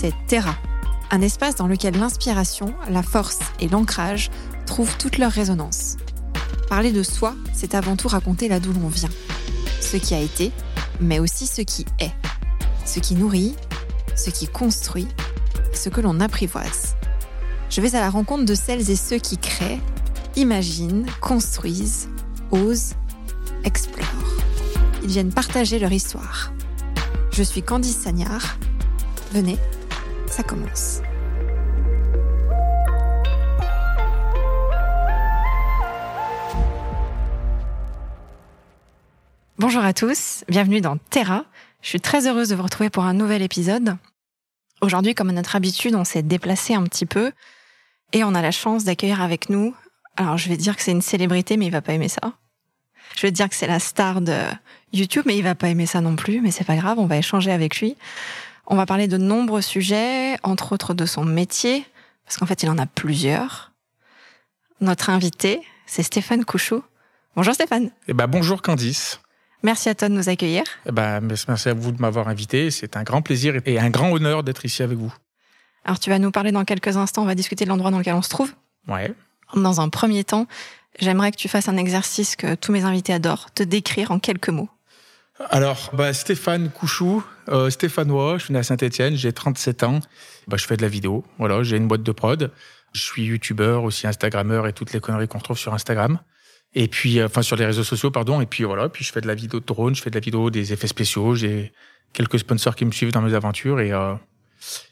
c'est Terra, un espace dans lequel l'inspiration, la force et l'ancrage trouvent toute leur résonance. Parler de soi, c'est avant tout raconter là d'où l'on vient, ce qui a été, mais aussi ce qui est, ce qui nourrit, ce qui construit, ce que l'on apprivoise. Je vais à la rencontre de celles et ceux qui créent, imaginent, construisent, osent, explorent. Ils viennent partager leur histoire. Je suis Candice Sagnard. Venez, commence. Bonjour à tous, bienvenue dans Terra. Je suis très heureuse de vous retrouver pour un nouvel épisode. Aujourd'hui, comme à notre habitude, on s'est déplacé un petit peu et on a la chance d'accueillir avec nous. Alors, je vais dire que c'est une célébrité, mais il va pas aimer ça. Je vais dire que c'est la star de YouTube, mais il va pas aimer ça non plus, mais c'est pas grave, on va échanger avec lui. On va parler de nombreux sujets, entre autres de son métier, parce qu'en fait, il en a plusieurs. Notre invité, c'est Stéphane Couchou. Bonjour Stéphane. Eh ben, bonjour Candice. Merci à toi de nous accueillir. Eh ben, merci à vous de m'avoir invité. C'est un grand plaisir et un grand honneur d'être ici avec vous. Alors, tu vas nous parler dans quelques instants. On va discuter de l'endroit dans lequel on se trouve. Ouais. Dans un premier temps, j'aimerais que tu fasses un exercice que tous mes invités adorent, te décrire en quelques mots. Alors, bah, Stéphane Couchou, euh, stéphanois, je suis né à Saint-Etienne, j'ai 37 ans. Bah, je fais de la vidéo, voilà, j'ai une boîte de prod. Je suis youtubeur, aussi instagrammeur et toutes les conneries qu'on trouve sur Instagram. Et puis, euh, enfin, sur les réseaux sociaux, pardon. Et puis voilà, puis je fais de la vidéo de drone, je fais de la vidéo des effets spéciaux. J'ai quelques sponsors qui me suivent dans mes aventures et, euh,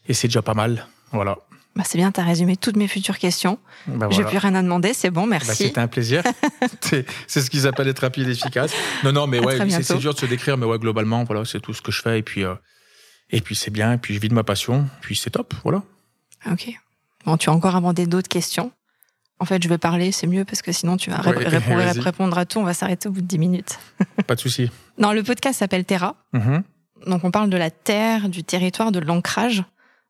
et c'est déjà pas mal. Voilà. Bah, c'est bien, tu as résumé toutes mes futures questions. Bah, J'ai plus rien à demander, c'est bon, merci. Bah, C'était un plaisir. c'est ce qu'ils appellent être rapide et efficace. Non, non, mais ouais, c'est dur de se décrire, mais ouais, globalement, voilà, c'est tout ce que je fais. Et puis, euh, et puis c'est bien, et puis je vis de ma passion, puis c'est top, voilà. Ok. Bon, tu as encore abordé d'autres questions. En fait, je vais parler, c'est mieux parce que sinon tu vas répondre, à tout. On va s'arrêter au bout de 10 minutes. Pas de souci. Non, le podcast s'appelle Terra. Mm-hmm. Donc on parle de la terre, du territoire, de l'ancrage.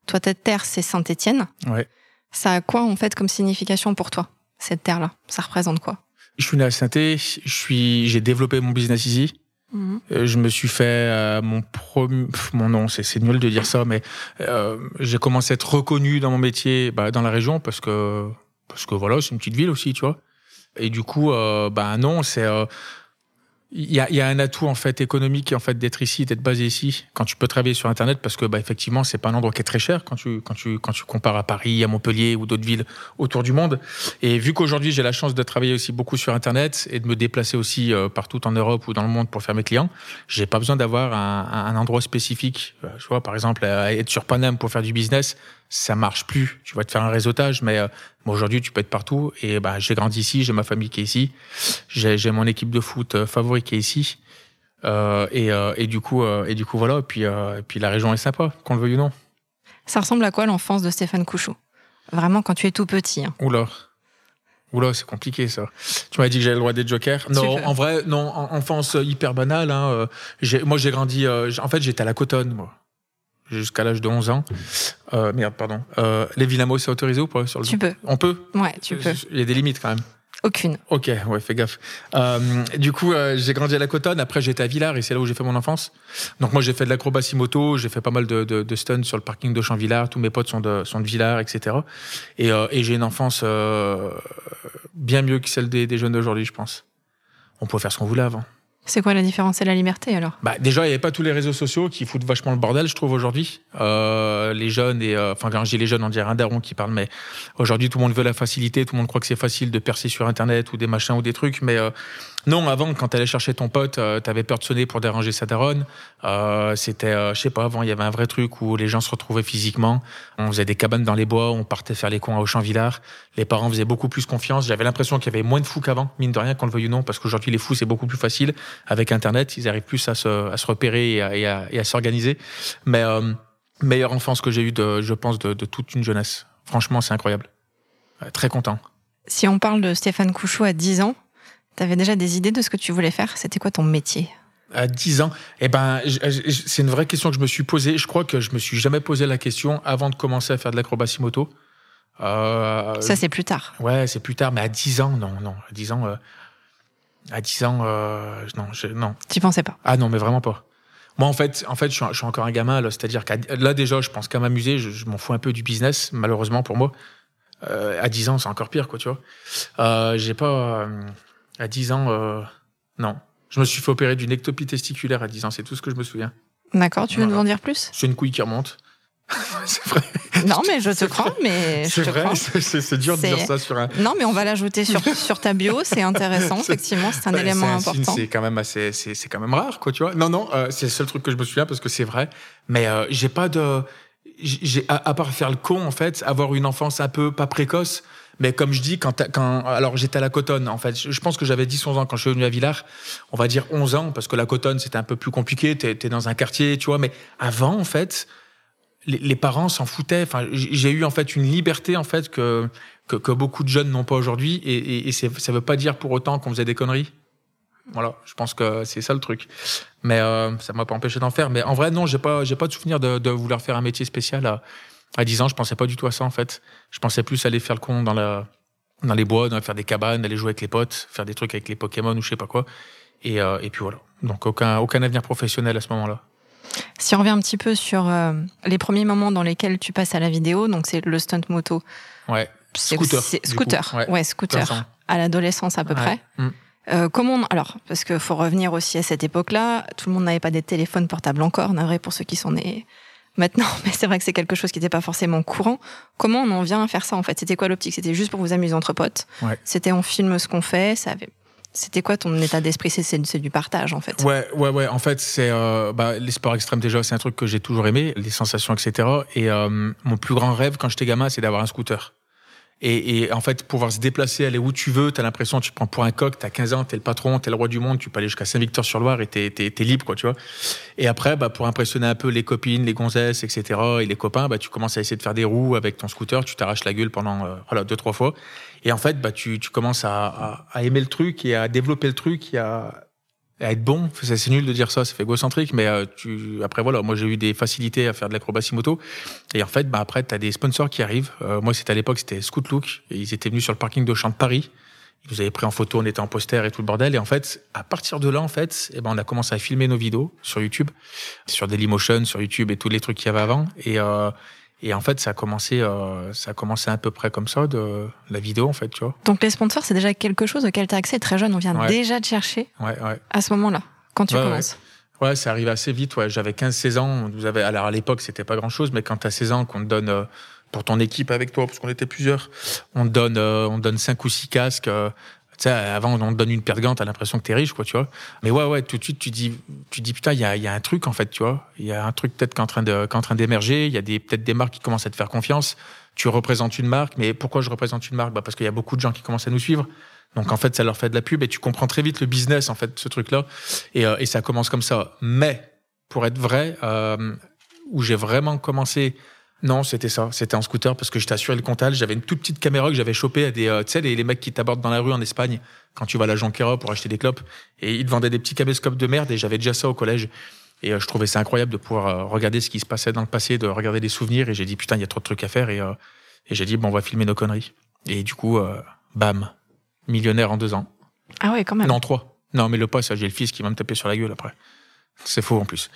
Toi, ta terre, c'est Saint-Étienne. Ouais. Ça a quoi en fait comme signification pour toi cette terre-là? Ça représente quoi? Je suis né à saint je suis, j'ai développé mon business ici. Mm-hmm. Euh, je me suis fait euh, mon premier, mon nom, c'est nul de dire ça, mais euh, j'ai commencé à être reconnu dans mon métier bah, dans la région parce que parce que voilà, c'est une petite ville aussi, tu vois. Et du coup, euh, bah non, c'est il y a, y a, un atout en fait économique en fait d'être ici, d'être basé ici, quand tu peux travailler sur Internet, parce que bah, effectivement c'est pas un endroit qui est très cher quand tu quand tu quand tu compares à Paris, à Montpellier ou d'autres villes autour du monde. Et vu qu'aujourd'hui j'ai la chance de travailler aussi beaucoup sur Internet et de me déplacer aussi euh, partout en Europe ou dans le monde pour faire mes clients, j'ai pas besoin d'avoir un, un, endroit spécifique. Euh, je vois par exemple être sur Paname pour faire du business, ça marche plus. Tu vas te faire un réseautage, mais euh, aujourd'hui, tu peux être partout. Et bah, j'ai grandi ici, j'ai ma famille qui est ici, j'ai mon équipe de foot euh, favori qui est ici. Euh, et, euh, et, du coup, et du coup, voilà. Et puis, et puis la région est sympa, qu'on le veuille ou non. Ça ressemble à quoi l'enfance de Stéphane Couchot? Vraiment quand tu es tout petit. Hein. Oula. Oula, c'est compliqué ça. Tu m'as dit que j'avais le droit des jokers. Non, en vrai, non, enfance hyper banale. Hein. Moi, j'ai grandi. en fait, j'étais à la Cotonne, moi jusqu'à l'âge de 11 ans. Euh, merde, pardon. Euh, les Vilamos, c'est autorisé ou pas sur le Tu peux. On peut Ouais, tu peux. Il y a des limites quand même. Aucune. Ok, ouais, fais gaffe. Euh, du coup, euh, j'ai grandi à la Cotonne. Après, j'étais à Villars et c'est là où j'ai fait mon enfance. Donc moi, j'ai fait de l'acrobatie moto. J'ai fait pas mal de, de, de stunts sur le parking de Champ-Villars. Tous mes potes sont de, sont de Villars, etc. Et, euh, et j'ai une enfance euh, bien mieux que celle des, des jeunes d'aujourd'hui, je pense. On pouvait faire ce qu'on voulait avant. C'est quoi la différence? Et la liberté alors? Bah, Déjà, il n'y avait pas tous les réseaux sociaux qui foutent vachement le bordel, je trouve, aujourd'hui. Euh, les jeunes, et euh, enfin, quand j'ai les jeunes, on dirait un daron qui parle, mais aujourd'hui, tout le monde veut la facilité, tout le monde croit que c'est facile de percer sur Internet ou des machins ou des trucs, mais euh, non, avant, quand tu allais chercher ton pote, euh, tu avais peur de sonner pour déranger sa daronne. Euh, c'était, euh, je sais pas, avant, il y avait un vrai truc où les gens se retrouvaient physiquement. On faisait des cabanes dans les bois, on partait faire les cons à Auchan-Villard. Les parents faisaient beaucoup plus confiance. J'avais l'impression qu'il y avait moins de fous qu'avant, mine de rien, qu'on le veuille ou non, parce qu'aujourd'hui, les fous, c'est beaucoup plus facile. Avec Internet, ils arrivent plus à se, à se repérer et à, et à, s'organiser. Mais euh, meilleure enfance que j'ai eue, de, je pense, de, de toute une jeunesse. Franchement, c'est incroyable. très content. Si on parle de Stéphane Couchot à 10 ans, tu avais déjà des idées de ce que tu voulais faire? C'était quoi ton métier? À 10 ans, eh ben, c'est une vraie question que je me suis posée. Je crois que je me suis jamais posé la question avant de commencer à faire de l'acrobatie moto. Euh, ça, c'est plus tard. Ouais, c'est plus tard, mais à 10 ans, non, non. À 10 ans, euh, à 10 ans, euh, non, je, non. Tu pensais pas? Ah non, mais vraiment pas. Moi, en fait, en fait, je suis, encore un gamin. C'est-à-dire que là, déjà, je pense qu'à m'amuser. Je, m'en fous un peu du business, malheureusement pour moi. À 10 ans, c'est encore pire, quoi, tu vois. J'ai pas. À 10 ans, euh, non. Je me suis fait opérer d'une ectopie testiculaire à 10 ans, c'est tout ce que je me souviens. D'accord, tu veux nous en dire plus? C'est une couille qui remonte. c'est vrai. Non, mais je te crois, mais c'est vrai. C'est dur de dire ça sur un. Non, mais on va l'ajouter sur, sur ta bio. C'est intéressant, effectivement. C'est un élément important. C'est quand même assez, c'est quand même rare, quoi, tu vois. Non, non, euh, c'est le seul truc que je me souviens parce que c'est vrai. Mais euh, j'ai pas de, j'ai à, part faire le con, en fait, avoir une enfance un peu pas précoce. Mais comme je dis, quand, alors j'étais à la Cotonne, en fait, je pense que j'avais 10-11 ans quand je suis venu à Villars. On va dire 11 ans parce que la Cotonne c'était un peu plus compliqué. T'es es dans un quartier, tu vois. Mais avant, en fait les, parents s'en foutaient. Enfin, j'ai eu en fait une liberté en fait que que, beaucoup de jeunes n'ont pas aujourd'hui, et, et, ça veut pas dire pour autant qu'on faisait des conneries. Voilà, je pense que c'est ça le truc. Mais euh, ça m'a pas empêché d'en faire. Mais en vrai, non, j'ai pas, pas de souvenir de, vouloir faire un métier spécial à, à 10 ans. Je pensais pas du tout à ça en fait. Je pensais plus aller faire le con dans la, dans les bois, dans, faire des cabanes, aller jouer avec les potes, faire des trucs avec les Pokémon ou je sais pas quoi. Et, euh, et puis voilà. Donc aucun, aucun avenir professionnel à ce moment-là. Si on revient un petit peu sur euh, les premiers moments dans lesquels tu passes à la vidéo, donc c'est le stunt moto. Ouais. Scooter. Scooter. Ouais. scooter. À l'adolescence à peu près. Mm. Euh, comment alors parce qu'il faut revenir aussi à cette époque-là, tout le monde n'avait pas des téléphones portables encore, vrai pour ceux qui sont nés maintenant, mais c'est vrai que c'est quelque chose qui n'était pas forcément courant. Comment on en vient à faire ça en fait? C'était quoi l'optique? C'était juste pour vous amuser entre potes? C'était on filme ce qu'on fait, ça avait c'était quoi ton état d'esprit? C'est du partage en fait. Ouais, ouais, ouais. En fait, c'est euh, bah, les sports extrêmes déjà, c'est un truc que j'ai toujours aimé, les sensations, etc. Et euh, mon plus grand rêve quand j'étais gamin, c'est d'avoir un scooter. Et, et, en fait, pouvoir se déplacer, aller où tu veux, t'as l'impression, tu prends pour un coq, t'as 15 ans, t'es le patron, t'es le roi du monde, tu peux aller jusqu'à Saint-Victor-sur-Loire et t'es, t'es, libre, quoi, tu vois. Et après, bah, pour impressionner un peu les copines, les gonzesses, etc., et les copains, bah, tu commences à essayer de faire des roues avec ton scooter, tu t'arraches la gueule pendant, euh, voilà, deux, trois fois. Et en fait, bah, tu, tu commences à, à, à, aimer le truc et à développer le truc et à, être bon. C'est nul de dire ça, c'est égocentrique, mais euh, tu, après voilà, moi j'ai eu des facilités à faire de l'acrobatie moto. Et en fait, bah, après, tu as des sponsors qui arrivent. Euh, moi, c'était à l'époque, c'était Scootlook. Et ils étaient venus sur le parking de Champ de Paris. Ils nous avaient pris en photo, on était en poster et tout le bordel. Et en fait, à partir de là, en fait, eh ben, on a commencé à filmer nos vidéos sur YouTube, sur Dailymotion, sur YouTube et tous les trucs qu'il y avait avant. Et, euh, et en fait, ça a commencé, euh, ça a commencé à peu près comme ça, de la vidéo, en fait, tu vois. Donc les sponsors, c'est déjà quelque chose auquel tu as accès très jeune. On vient déjà te chercher à ce moment-là, quand tu commences. Ouais, ça arrive assez vite. Ouais. J'avais 15-16 ans. Vous avez, alors à l'époque, c'était pas grand-chose, mais quand tu as 16 ans, qu'on te donne euh, pour ton équipe avec toi, parce qu'on était plusieurs, on te donne, euh, on donne 5 ou 6 casques sais, avant, on te donne une paire de gants, t'as l'impression que t'es riche, quoi, tu vois. Mais ouais, ouais, tout de suite, tu dis, tu dis, putain, il y a, y a un truc, en fait, tu vois. Il y a un truc peut-être qui est en train de, en train d'émerger. Il y a des, peut-être des marques qui commencent à te faire confiance. Tu représentes une marque, mais pourquoi je représente une marque? Bah, parce qu'il y a beaucoup de gens qui commencent à nous suivre. Donc, en fait, ça leur fait de la pub et tu comprends très vite le business, en fait, ce truc-là. Et, euh, et ça commence comme ça. Mais, pour être vrai, euh, où j'ai vraiment commencé non, c'était ça. C'était en scooter parce que j'étais assuré le comptage. J'avais une toute petite caméra que j'avais chopée à des, euh, tu sais, les, mecs qui t'abordent dans la rue en Espagne quand tu vas à la Jonquera pour acheter des clopes. Et ils te vendaient des petits caméscopes de merde et j'avais déjà ça au collège. Et euh, je trouvais ça incroyable de pouvoir euh, regarder ce qui se passait dans le passé, de regarder des souvenirs. Et j'ai dit, putain, il y a trop de trucs à faire. Et, et j'ai dit, bon, on va filmer nos conneries. Et du coup, bam, millionnaire en deux ans. Ah ouais, quand même. Non, trois. Non, mais le pas, ça, j'ai le fils qui va me taper sur la gueule après. C'est faux en plus.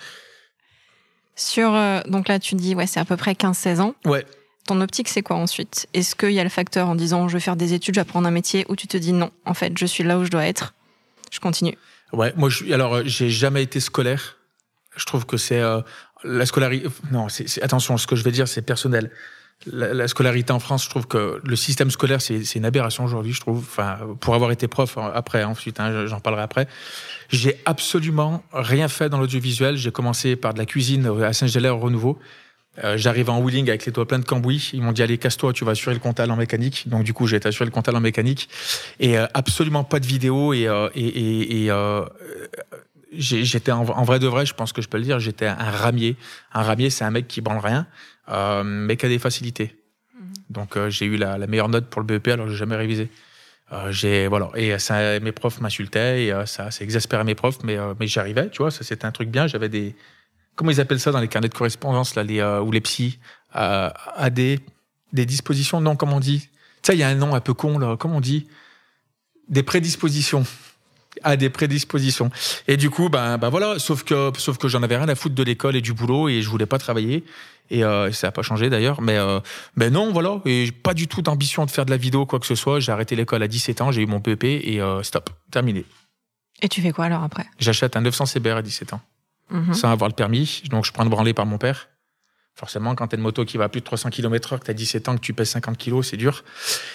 Sur, euh, donc là, tu dis, ouais, c'est à peu près 15-16 ans. Ouais. Ton optique, c'est quoi ensuite? Est-ce qu'il y a le facteur en disant, je vais faire des études, je vais apprendre un métier, ou tu te dis, non, en fait, je suis là où je dois être, je continue? Ouais, moi, je, alors, euh, j'ai jamais été scolaire. Je trouve que c'est euh, la scolarité. Non, attention, ce que je vais dire, c'est personnel la, scolarité en France, je trouve que le système scolaire, c'est une aberration aujourd'hui, je trouve. Enfin, pour avoir été prof hein, après, ensuite, hein, j'en parlerai après. J'ai absolument rien fait dans l'audiovisuel. J'ai commencé par de la cuisine à Saint-Gelais au Renouveau. Euh, J'arrive en wheeling avec les doigts pleins de cambouis. Ils m'ont dit allez casse-toi, tu vas assurer le comptal en mécanique. Donc du coup j'ai été assuré le comptal en mécanique et euh, absolument pas de vidéo et, euh, j'étais en, vrai de vrai, je pense que je peux le dire, j'étais un ramier. Un ramier, c'est un mec qui branle rien, mais qui a des facilités. Mhm. Donc euh, j'ai eu la, la, meilleure note pour le BEP alors j'ai jamais révisé. Euh, j'ai voilà et ça, mes profs m'insultaient et euh, ça, ça exaspérait mes profs, mais euh, mais j'y arrivais, tu vois, ça c'était un truc bien. J'avais des comment ils appellent ça dans les carnets de correspondance là, les ou les psys, à des des dispositions, non, comment on dit Tu sais, il y a un nom un peu con là, comment on dit? Des prédispositions a des prédispositions. Et du coup, ben, ben voilà, sauf que, sauf que j'en avais rien à foutre de l'école et du boulot et je voulais pas travailler. Et euh, ça n'a pas changé d'ailleurs. Mais, euh, mais non, voilà. Et pas du tout d'ambition de faire de la vidéo, quoi que ce soit. J'ai arrêté l'école à 17 ans, j'ai eu mon PEP et euh, stop, terminé. Et tu fais quoi alors après? J'achète un 900 CBR à 17 ans, Mhm. sans avoir le permis. Donc je prends le branlé par mon père. Forcément, quand t'as une moto qui va à plus de 300 km/h, que t'as 17 ans, que tu pèses 50 kilos, c'est dur.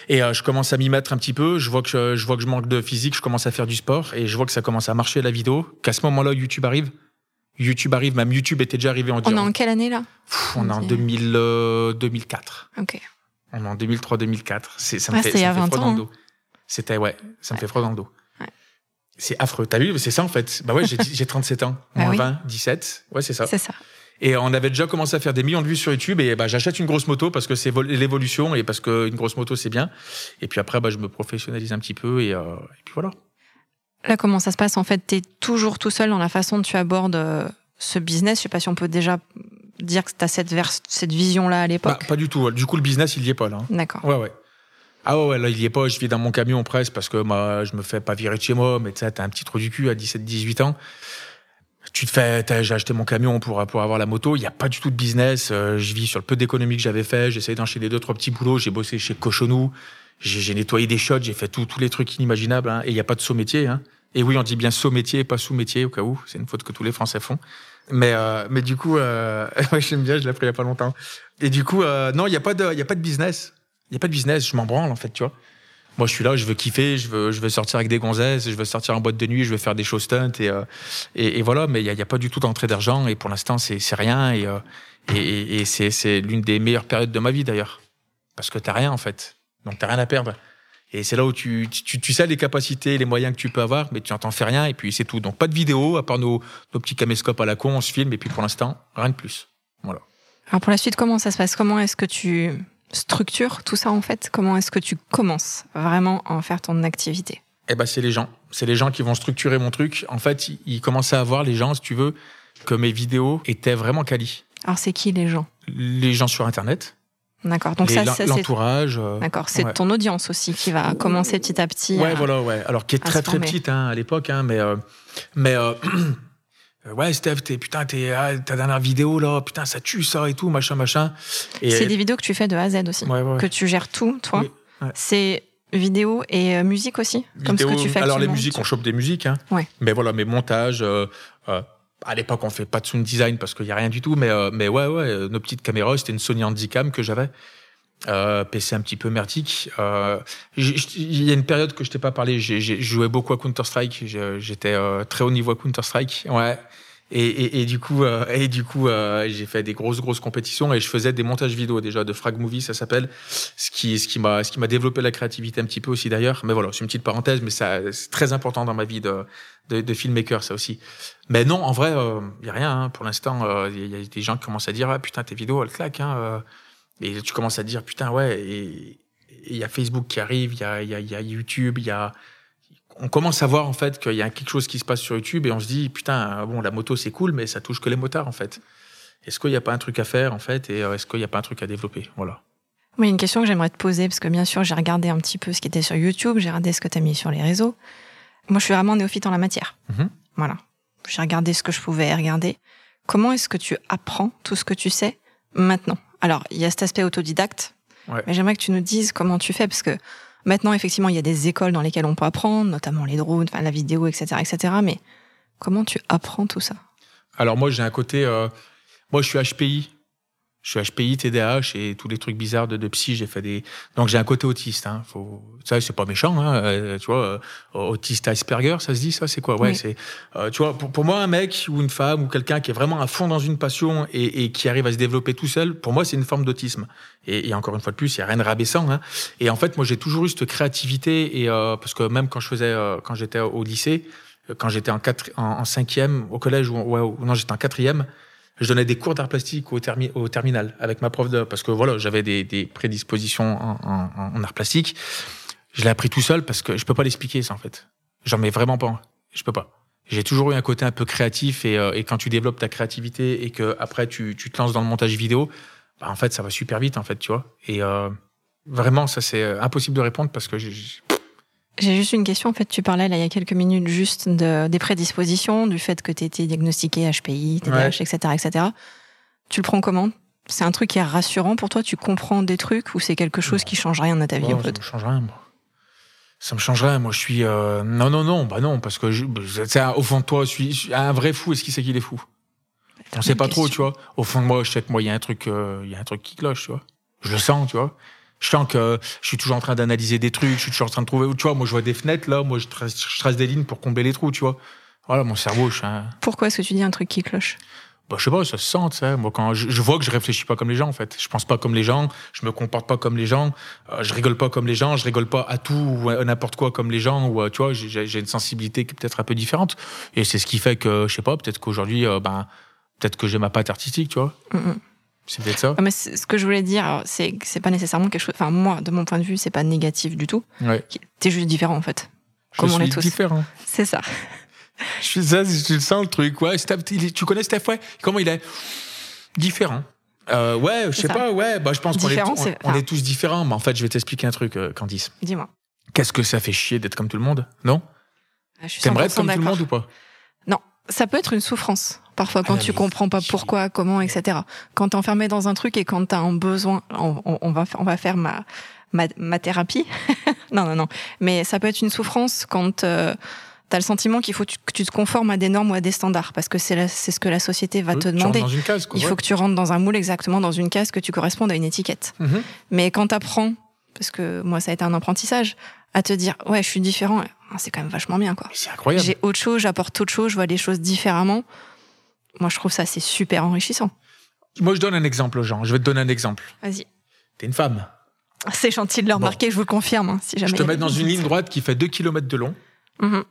Et euh, je commence à m'y mettre un petit peu. Je vois que je, je vois que je manque de physique. Je commence à faire du sport et je vois que ça commence à marcher la vidéo. Qu'à ce moment-là, YouTube arrive. YouTube arrive. Même YouTube était déjà arrivé en On est en quelle année là? Pff, on est en Ok. 2000, euh, 2004. Ok. On est en 2003-2004. C'est, ça me Ouais, fait, il y ça a me fait 20 froid dans ans, hein. le dos. C'était, ouais, ça me fait froid dans le dos. Ouais. C'est affreux. T'as vu? C'est ça, en fait. Bah ouais, j'ai, j'ai 37 ans. Bah Moins oui. 20, 17. Ouais, c'est ça. C'est ça. Et on avait déjà commencé à faire des millions de vues sur YouTube. Et bah, j'achète une grosse moto parce que c'est vol- l'évolution et parce qu'une grosse moto, c'est bien. Et puis après, bah, je me professionnalise un petit peu et, euh, et puis voilà. Là, comment ça se passe En fait, tu es toujours tout seul dans la façon dont tu abordes euh, ce business? Je sais pas si on peut déjà dire que tu as cette, cette vision-là à Bah, l'époque. pas du tout. Du coup, le business, il y est pas, là. hein. D'accord. Ouais, ouais. Ah ouais, là, il y est pas. Je vis dans mon camion presque parce que moi, je me fais pas virer de chez moi. Mais tu sais, t'as un petit trou du cul à 17, 18 ans. Tu te fais, j'ai acheté mon camion pour, pour avoir la moto. Il n'y a pas du tout de business. Euh, je vis sur le peu d'économie que j'avais fait. J'essaye d'enchaîner deux, trois petits boulots. J'ai bossé chez Cochonou. J'ai nettoyé des shots. J'ai fait tous les trucs inimaginables. hein. Et il n'y a pas de saut métier. Hein. Et oui, on dit bien saut métier, pas sous métier au cas où. C'est une faute que tous les Français font. Mais, euh, mais du coup, euh, j'aime bien. Je l'ai appris il y a pas longtemps. Et du coup, euh, non, il n'y a pas de, y a pas de business. Il n'y a pas de business, je m'en branle en fait, tu vois. Moi, je suis là, je veux kiffer, je veux, je veux sortir avec des gonzesses, je veux sortir en boîte de nuit, je veux faire des choses stunt et, euh, et, et voilà. Mais il n'y a, pas du tout d'entrée d'argent et pour l'instant, c'est rien et, euh, et, c'est l'une des meilleures périodes de ma vie d'ailleurs. Parce que t'as rien en fait. Donc t'as rien à perdre. Et c'est là où tu, tu, sais les capacités, les moyens que tu peux avoir, mais tu n'en fais rien et puis c'est tout. Donc pas de vidéo, à part nos, nos petits caméscopes à la con, on se filme et puis pour l'instant, rien de plus. Voilà. Alors pour la suite, comment ça se passe? Comment est-ce que tu structures tout ça en fait? Comment est-ce que tu commences vraiment à en faire ton activité? Eh ben, c'est les gens. C'est les gens qui vont structurer mon truc. En fait, ils, commençaient à voir, les gens, si tu veux, que mes vidéos étaient vraiment quali. Alors c'est qui les gens? Les gens sur Internet, D'accord. Donc les- ça, c'est l'entourage. euh, d'accord. C'est ouais. ton audience aussi qui va commencer petit à petit. Ouais, à- voilà, ouais. Alors, qui est très, très former. petite hein, à l'époque, hein, mais. euh, mais euh, ouais, Steph, t'es, putain, t'es, ah, ta dernière vidéo, là, putain, ça tue, ça et tout, machin, machin. Et, C'est des vidéos que tu fais de A à Z aussi. Ouais, ouais, ouais. Que tu gères tout, toi. Oui. C'est vidéo et euh, musique aussi, comme ce que tu fais Alors, les musiques, on chope des musiques. Hein. Ouais. Mais voilà, mes montages. euh, euh, à l'époque, on fait pas de sound design parce qu'il y a rien du tout. Mais, euh, mais ouais, ouais, euh, nos petites caméras, c'était une Sony Handycam que j'avais. Euh, PC un petit peu merdique. Euh, Il y a une période que je t'ai pas parlé. J'ai joué beaucoup à Counter Strike. J'étais euh, très haut niveau à Counter Strike. Ouais. Et, et, et du coup, euh, et du coup, euh, j'ai fait des grosses grosses compétitions et je faisais des montages vidéo déjà de Frag Movie, ça s'appelle. Ce qui, ce qui m'a, ce qui m'a développé la créativité un petit peu aussi d'ailleurs. Mais voilà, c'est une petite parenthèse, mais ça, c'est très important dans ma vie de, de, de filmmaker, ça aussi. Mais non, en vrai, il y a rien. hein. Pour l'instant, il y a des gens qui commencent à dire, ah putain, tes vidéos, elles claquent. Hein. Et tu commences à te dire, putain, ouais. Et il y a Facebook qui arrive, il y a, y, a, il y a YouTube, il y a on commence à voir en fait qu'il y a quelque chose qui se passe sur YouTube et on se dit putain bon la moto c'est cool mais ça touche que les motards en fait. Est-ce qu'il n'y a pas un truc à faire en fait et euh, est-ce qu'il n'y a pas un truc à développer? Voilà. Oui, une question que j'aimerais te poser, parce que bien sûr, j'ai regardé un petit peu ce qui était sur YouTube, j'ai regardé ce que tu as mis sur les réseaux. Moi, je suis vraiment néophyte en la matière. Mhm. Voilà. J'ai regardé ce que je pouvais regarder. Comment est-ce que tu apprends tout ce que tu sais maintenant? Alors, il y a cet aspect autodidacte, Ouais. mais j'aimerais que tu nous dises comment tu fais, parce que maintenant, effectivement, il y a des écoles dans lesquelles on peut apprendre, notamment les drones, enfin, la vidéo, etc., etc. Mais comment tu apprends tout ça? Alors moi j'ai un côté euh, moi je suis HPI. Je suis HPI, TDAH et tous les trucs bizarres de, de psy. J'ai fait des donc j'ai un côté autiste. Hein. Faut ça c'est pas méchant. Hein. euh, tu vois, euh, autiste Asperger, ça se dit ça c'est quoi? Ouais, Oui. c'est euh, tu vois pour, pour moi un mec ou une femme ou quelqu'un qui est vraiment à fond dans une passion et, et qui arrive à se développer tout seul. Pour moi c'est une forme d'autisme. Et, et encore une fois de plus, il y a rien de rabaissant. Hein. Et en fait moi j'ai toujours eu cette créativité et euh, parce que même quand je faisais euh, quand j'étais au lycée, quand j'étais en, quatre, en, en cinquième au collège ou ouais, ou- non j'étais en quatrième je donnais des cours d'art plastique au, termi- au terminal avec ma prof de parce que voilà j'avais des, prédispositions en, art plastique. Je l'ai appris tout seul parce que je peux pas l'expliquer ça en fait. J'en mets vraiment pas. Je peux pas. J'ai toujours eu un côté un peu créatif et, euh, quand tu développes ta créativité et que après tu, tu te lances dans le montage vidéo bah, en fait ça va super vite en fait tu vois. Et euh, vraiment ça c'est euh, impossible de répondre parce que j'ai- j'ai- juste une question. En fait, tu parlais là il y a quelques minutes juste de, des prédispositions, du fait que tu étais diagnostiqué HPI, TDAH, etc., etc. Tu le prends comment? C'est un truc qui est rassurant pour toi? Tu comprends des trucs ou c'est quelque chose qui change rien à ta vie en fait? Ça me change rien, moi. Ça me change rien. Moi, je suis. Euh, non, non, non, bah non, parce que je... au fond de toi, je suis un vrai fou. Est-ce qu'il sait qu'il est fou? On sait pas trop, tu vois. Au fond de moi, je sais que moi, il y a un truc, euh, il y a un truc qui cloche, tu vois. Je le sens, tu vois. Je sens que je suis toujours en train d'analyser des trucs, je suis toujours en train de trouver. Tu vois, moi, je vois des fenêtres là, moi, je trace, des lignes pour combler les trous, tu vois. Voilà, mon cerveau. Je Pourquoi est-ce que tu dis un truc qui cloche? Bah, je sais pas, ça se sent, ça. Moi, quand je, vois que je réfléchis pas comme les gens, en fait. Je pense pas comme les gens, je me comporte pas comme les gens, euh, je rigole pas comme les gens, je rigole pas à tout ou à n'importe quoi comme les gens, ou, tu vois, j'ai une sensibilité qui est peut-être un peu différente. Et c'est ce qui fait que, je sais pas, peut-être qu'aujourd'hui, euh, ben, peut-être que j'ai ma patte artistique, tu vois. Mm, mm. C'est peut-être ça. mais ce que je voulais dire, c'est que c'est pas nécessairement quelque chose. Enfin, moi, de mon point de vue, c'est pas négatif du tout. Ouais. T'es juste différent, en fait. Je comme on est tous. différent. C'est ça. Je suis ça, tu sens le truc. Ouais, tu connais Steph, ouais? Comment il est? Différent. Euh, ouais, je sais pas, ouais. Bah, je pense qu'on est, on, est, tous différents. Mais en fait, je vais t'expliquer un truc, euh, Candice. Dis-moi. Qu'est-ce que ça fait chier d'être comme tout le monde Non? Ah, T'aimerais être comme tout le monde ou pas? Non, ça peut être une souffrance parfois quand ah, tu comprends pas pourquoi, comment, etc. Quand t'es enfermé dans un truc et quand t'as un besoin, on, va, on va faire ma, ma, thérapie. non, non, non. Mais ça peut être une souffrance quand euh, t'as le sentiment qu'il faut que tu te conformes à des normes ou à des standards parce que c'est c'est ce que la société va te demander. Dans une case, Il faut que tu rentres dans un moule exactement dans une case que tu correspondes à une étiquette. Mhm. Mais quand t'apprends, parce que moi ça a été un apprentissage, à te dire ouais je suis différent, c'est quand même vachement bien quoi. C'est incroyable. J'ai autre chose, j'apporte autre chose, je vois les choses différemment. Moi, je trouve ça, c'est super enrichissant. Moi, je donne un exemple aux gens. Je vais te donner un exemple. Vas-y. T'es une femme. C'est gentil de le remarquer, je vous le confirme. Hein, si jamais je te mets dans une ligne droite qui fait 2 km de long. Mhm.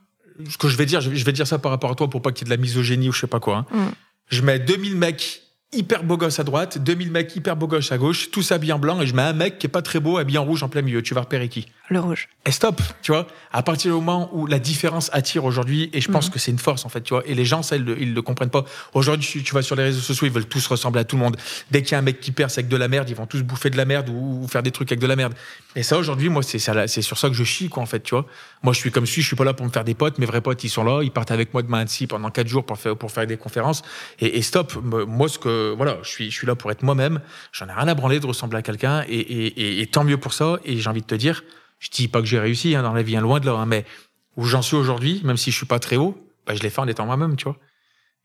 Ce que je vais dire, je vais dire ça par rapport à toi pour pas qu'il y ait de la misogynie ou je sais pas quoi. Hein. Mhm. Je mets 2000 mecs hyper beau gosse à droite, 2000 mecs hyper beau gosse à gauche, tous habillés en blanc, et je mets un mec qui est pas très beau, habillé en rouge en plein milieu. Tu vas repérer qui? Le rouge. Et stop, tu vois. À partir du moment où la différence attire aujourd'hui, et je pense mhm. que c'est une force en fait, tu vois. Et les gens, ça, ils le, le comprennent pas. Aujourd'hui, tu vas sur les réseaux sociaux, ils veulent tous ressembler à tout le monde. Dès qu'il y a un mec qui perce avec de la merde, ils vont tous bouffer de la merde ou, faire des trucs avec de la merde. Et ça, aujourd'hui, moi, c'est c'est sur ça que je chie, quoi, en fait, tu vois. Moi, je suis comme suis, je suis pas là pour me faire des potes. Mes vrais potes, ils sont là, ils partent avec moi de Annecy pendant quatre jours pour faire pour faire des conférences. Et, et stop. Moi, ce que voilà, je suis je suis là pour être moi-même. J'en ai rien à branler de ressembler à quelqu'un et, tant mieux pour ça. Et j'ai envie de te dire, je dis pas que j'ai réussi hein, dans la vie, hein, loin de là, hein, mais où j'en suis aujourd'hui, même si je suis pas très haut, bah, je l'ai fait en étant moi-même, tu vois.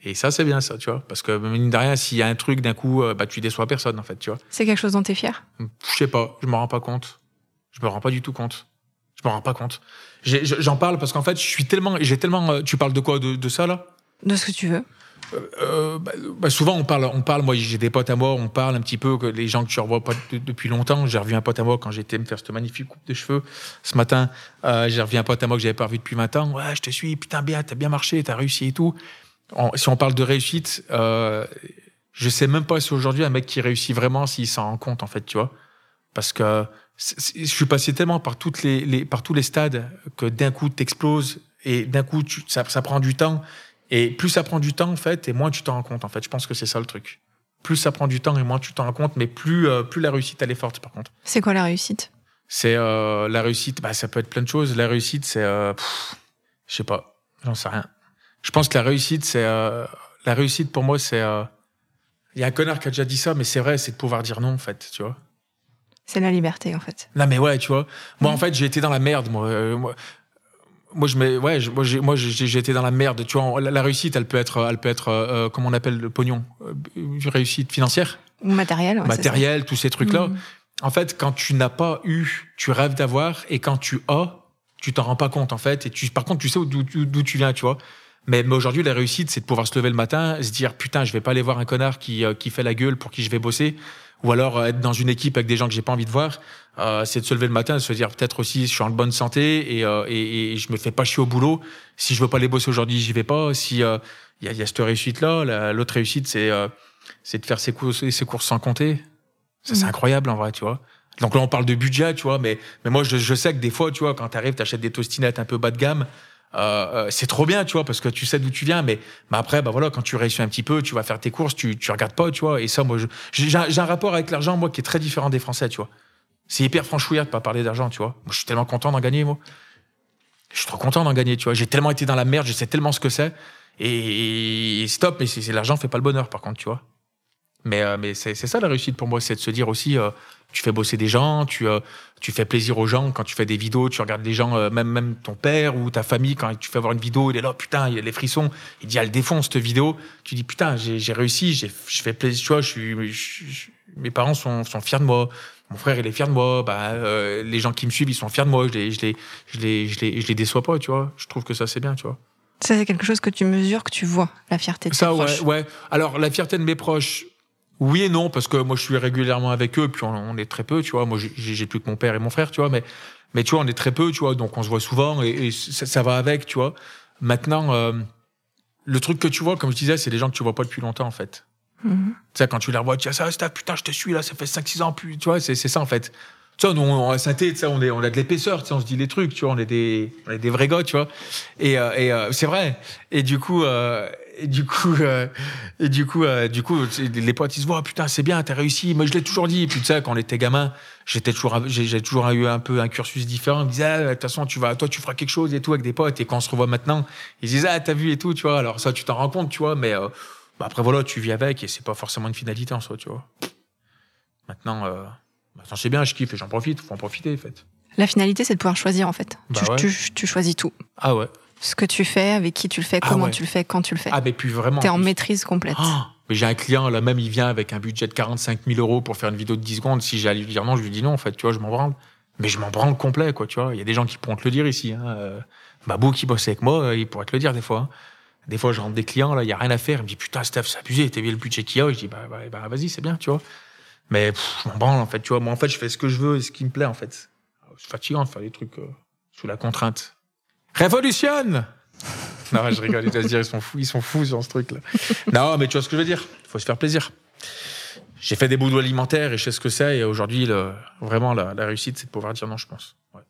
Et ça, c'est bien ça, tu vois. Parce que, mine de rien, s'il y a un truc, d'un coup, euh, bah, tu déçois personne, en fait, tu vois. C'est quelque chose dont tu es fier Je sais pas, je me rends pas compte. Je me rends pas du tout compte. Je me rends pas compte. J'en parle parce qu'en fait, je suis tellement, j'ai tellement, euh, tu parles de quoi, de, de ça, là? De ce que tu veux. Euh, bah, bah, souvent on parle, on parle. Moi, j'ai des potes à moi, on parle un petit peu que les gens que tu revois pas depuis longtemps. J'ai revu un pote à moi quand j'étais me faire cette magnifique coupe de cheveux ce matin. Euh, j'ai revu un pote à moi que j'avais pas revu depuis 20 ans. Ouais, je te suis, putain bien, t'as bien marché, t'as réussi et tout. si on parle de réussite, euh, je sais même pas si aujourd'hui un mec qui réussit vraiment, s'il s'en rend compte en fait, tu vois, parce que je suis passé tellement par toutes les, par tous les stades que d'un coup t'exploses et d'un coup ça prend du temps et plus ça prend du temps, en fait, et moins tu t'en rends compte, en fait. Je pense que c'est ça le truc. Plus ça prend du temps et moins tu t'en rends compte, mais plus, euh, plus la réussite, elle est forte, par contre. C'est quoi la réussite? C'est euh, la réussite, bah, ça peut être plein de choses. La réussite, c'est. Euh, je sais pas, j'en sais rien. Je pense que la réussite, c'est. la réussite, pour moi, c'est. Il y a un connard qui a déjà dit ça, mais c'est vrai, c'est de pouvoir dire non, en fait, tu vois. C'est la liberté, en fait. Non, mais ouais, tu vois. Moi, en fait, j'ai été dans la merde. Moi, moi, moi je mets ouais moi j'ai moi j'ai été dans la merde tu vois la, réussite elle peut être elle peut être euh, comment on appelle le pognon? Euh, réussite financière? Ou matériel ouais, matériel tous ces trucs là mm. en fait quand tu n'as pas eu tu rêves d'avoir et quand tu as tu t'en rends pas compte en fait et tu par contre tu sais d'où tu viens tu vois. Mais, mais aujourd'hui la réussite c'est de pouvoir se lever le matin se dire putain je vais pas aller voir un connard qui euh, qui fait la gueule pour qui je vais bosser ou alors euh, être dans une équipe avec des gens que j'ai pas envie de voir, euh, c'est de se lever le matin, de se dire peut-être aussi je suis en bonne santé et, euh, et, et, je me fais pas chier au boulot. Si je veux pas aller bosser aujourd'hui, j'y vais pas. Si il euh, y, a, y, a, cette réussite là, l'autre réussite c'est euh, c'est de faire ses courses, ses courses sans compter. Ça c'est mmh. incroyable en vrai, tu vois. Donc là on parle de budget, tu vois, mais mais moi je, je sais que des fois, tu vois, quand tu arrives, t'achètes des tostinettes un peu bas de gamme. Euh, c'est trop bien, tu vois, parce que tu sais d'où tu viens, mais, mais après, bah voilà, quand tu réussis un petit peu, tu vas faire tes courses, tu, tu regardes pas, tu vois. Et ça, moi, j'ai un rapport avec l'argent, moi, qui est très différent des Français, tu vois. C'est hyper franchouillard de pas parler d'argent, tu vois. Moi, je suis tellement content d'en gagner, moi. Je suis trop content d'en gagner, tu vois. J'ai tellement été dans la merde, je sais tellement ce que c'est. Et, stop, mais c'est l'argent fait pas le bonheur, par contre, tu vois. Mais, euh, mais c'est ça la réussite pour moi, c'est de se dire aussi, euh, tu fais bosser des gens, tu, euh, tu fais plaisir aux gens quand tu fais des vidéos, tu regardes les gens, même, même ton père ou ta famille, quand tu fais voir une vidéo, il est là, putain, il a les frissons, il dit, elle défonce cette vidéo. Tu dis, putain, j'ai réussi, je fais plaisir, tu vois, je suis, mes parents sont, sont fiers de moi. Mon frère, il est fier de moi. Bah, les gens qui me suivent, ils sont fiers de moi. Je les, je les, je les, je les, je les déçois pas, tu vois. Je trouve que ça, c'est bien, tu vois. Ça, c'est quelque chose que tu mesures, que tu vois, la fierté de ça, tes proches. ouais, ouais. Alors, la fierté de mes proches, oui et non, parce que moi, je suis régulièrement avec eux, puis on, est très peu, tu vois. Moi, j'ai plus que mon père et mon frère, tu vois, mais, mais tu vois, on est très peu, tu vois, donc on se voit souvent et, ça, va avec, tu vois. Maintenant, euh, le truc que tu vois, comme je disais, c'est des gens que tu vois pas depuis longtemps, en fait. Mm-hmm. Tu sais, quand tu les revois, tu dis, ça, ah, putain, je te suis là, ça fait 5-6 ans, plus, tu vois, c'est ça, en fait. Tu vois, nous, on, a synthé, on, est, on a de l'épaisseur, tu sais, on se dit les trucs, tu vois, on est des, on est des vrais gars, tu vois. Et, euh, et euh, c'est vrai. Et du coup, euh, et du coup, euh, et du coup, euh, du coup, les potes ils se voient, putain, c'est bien, t'as réussi. Moi, je l'ai toujours dit. Puis tu sais, quand on était gamin, j'étais toujours, j'ai toujours eu un peu un cursus différent. Ils me disaient, ah, de toute façon, tu vas, toi, tu feras quelque chose et tout avec des potes. Et quand on se revoit maintenant, ils disent, ah, t'as vu et tout, tu vois. Alors ça, tu t'en rends compte, tu vois. Mais bah, après, voilà, tu vis avec et c'est pas forcément une finalité en soi, tu vois. Maintenant. Bah, c'est bien, je kiffe et j'en profite, faut en profiter, en fait. La finalité, c'est de pouvoir choisir, en fait. Bah tu, choisis tout. Ah ouais. Ce que tu fais, avec qui tu le fais, ah comment tu le fais, quand tu le fais. Ah, mais puis vraiment. T'es en maîtrise complète. Ah, mais j'ai un client, là, même, il vient avec un budget de 45 000 euros pour faire une vidéo de 10 secondes. Si j'allais lui dire non, je lui dis non, en fait, tu vois, je m'en branle. Mais je m'en branle complet, quoi, tu vois. Il y a des gens qui pourront te le dire ici. Hein. Euh, Babou qui bosse avec moi, euh, il pourrait te le dire des fois. Hein. Des fois, je rentre des clients, là, il y a rien à faire. Il me dit, putain, Steph, c'est abusé, t'as vu le budget qu'il y a? Je dis, bah, bah, bah vas-y, c'est bien, tu vois. Mais je m'en branle, en fait, tu vois. Moi, en fait, je fais ce que je veux et ce qui me plaît, en fait. C'est fatigant de faire des trucs euh, sous la contrainte. Révolutionne Non, je rigole, dire, ils sont fous, ils sont fous sur ce truc-là. non, mais tu vois ce que je veux dire. Il faut se faire plaisir. J'ai fait des boulots alimentaires et je sais ce que c'est. Et aujourd'hui, vraiment, la, réussite, c'est de pouvoir dire non, je pense. Ouais.